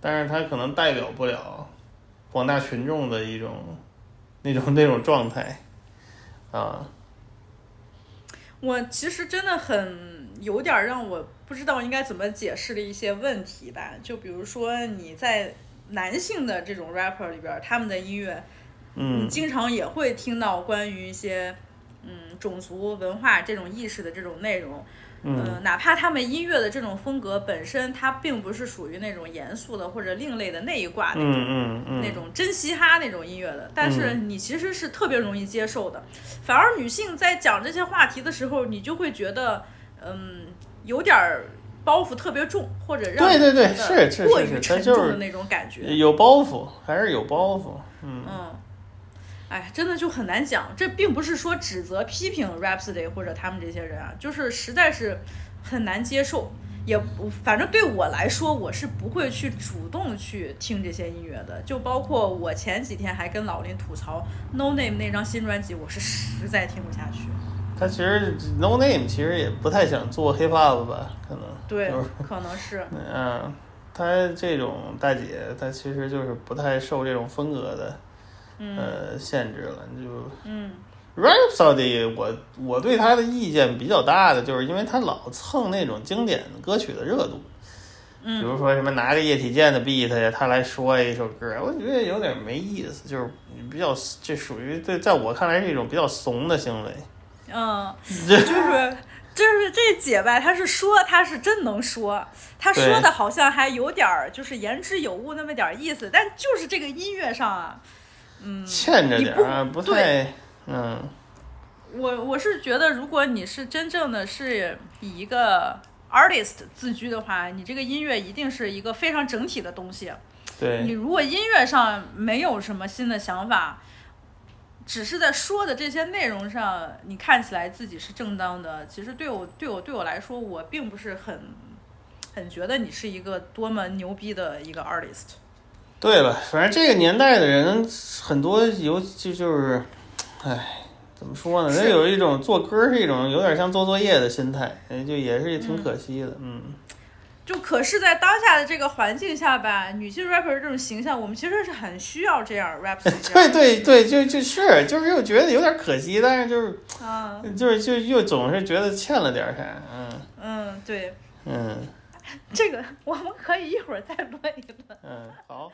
但是它可能代表不了广大群众的一种那种那种状态啊。我其实真的很有点儿让我不知道应该怎么解释的一些问题吧，就比如说你在男性的这种 rapper 里边儿，他们的音乐，嗯经常也会听到关于一些嗯种族文化这种意识的这种内容。嗯。呃哪怕他们音乐的这种风格本身，它并不是属于那种严肃的或者另类的那一挂那种、嗯嗯嗯。那种真嘻哈那种音乐的，但是嗯。你其实是特别容易接受的。反而女性在讲这些话题的时候，你就会觉得，嗯，有点儿包袱特别重，或者让对对对你觉得是是过于是是它就是沉重的那种感觉。有包袱，还是有包袱，嗯。嗯，哎，真的就很难讲。这并不是说指责、批评 Rhapsody 或者他们这些人啊，就是实在是很难接受。也不，反正对我来说，我是不会去主动去听这些音乐的。就包括我前几天还跟老林吐槽 No Name 那张新专辑，我是实在听不下去。他其实 No Name 其实也不太想做 hip hop 吧，可能对就是，可能是。嗯，他这种大姐，她其实就是不太受这种风格的嗯。呃限制了，就嗯。Rhapsody，我我对他的意见比较大的，就是因为他老蹭那种经典歌曲的热度，嗯。比如说什么拿个液体键的 beat 呀，他来说一首歌，我觉得有点没意思，就是比较这属于对，在我看来是一种比较怂的行为。嗯，这 就是就是这姐吧，她是说，她是真能说，她说的好像还有点儿就是言之有物那么点儿意思，但就是这个音乐上啊，嗯，欠着点不对太嗯。我我是觉得，如果你是真正的是以一个 artist 自居的话，你这个音乐一定是一个非常整体的东西。对你如果音乐上没有什么新的想法，只是在说的这些内容上，你看起来自己是正当的，其实对我对我对我来说，我并不是很很觉得你是一个多么牛逼的一个 artist。对了，反正这个年代的人很多，尤其就是，唉，怎么说呢？人有一种做歌是一种有点像做作业的心态，哎就也是挺可惜的，嗯。就可是，在当下的这个环境下吧，女性 rapper 这种形象，我们其实是很需要这样 rap 这 对样对对，就就是就是又觉得有点可惜，但是就是啊，就是就又总是觉得欠了点啥，嗯。嗯，对，嗯这个我们可以一会儿再 论一论。嗯，好。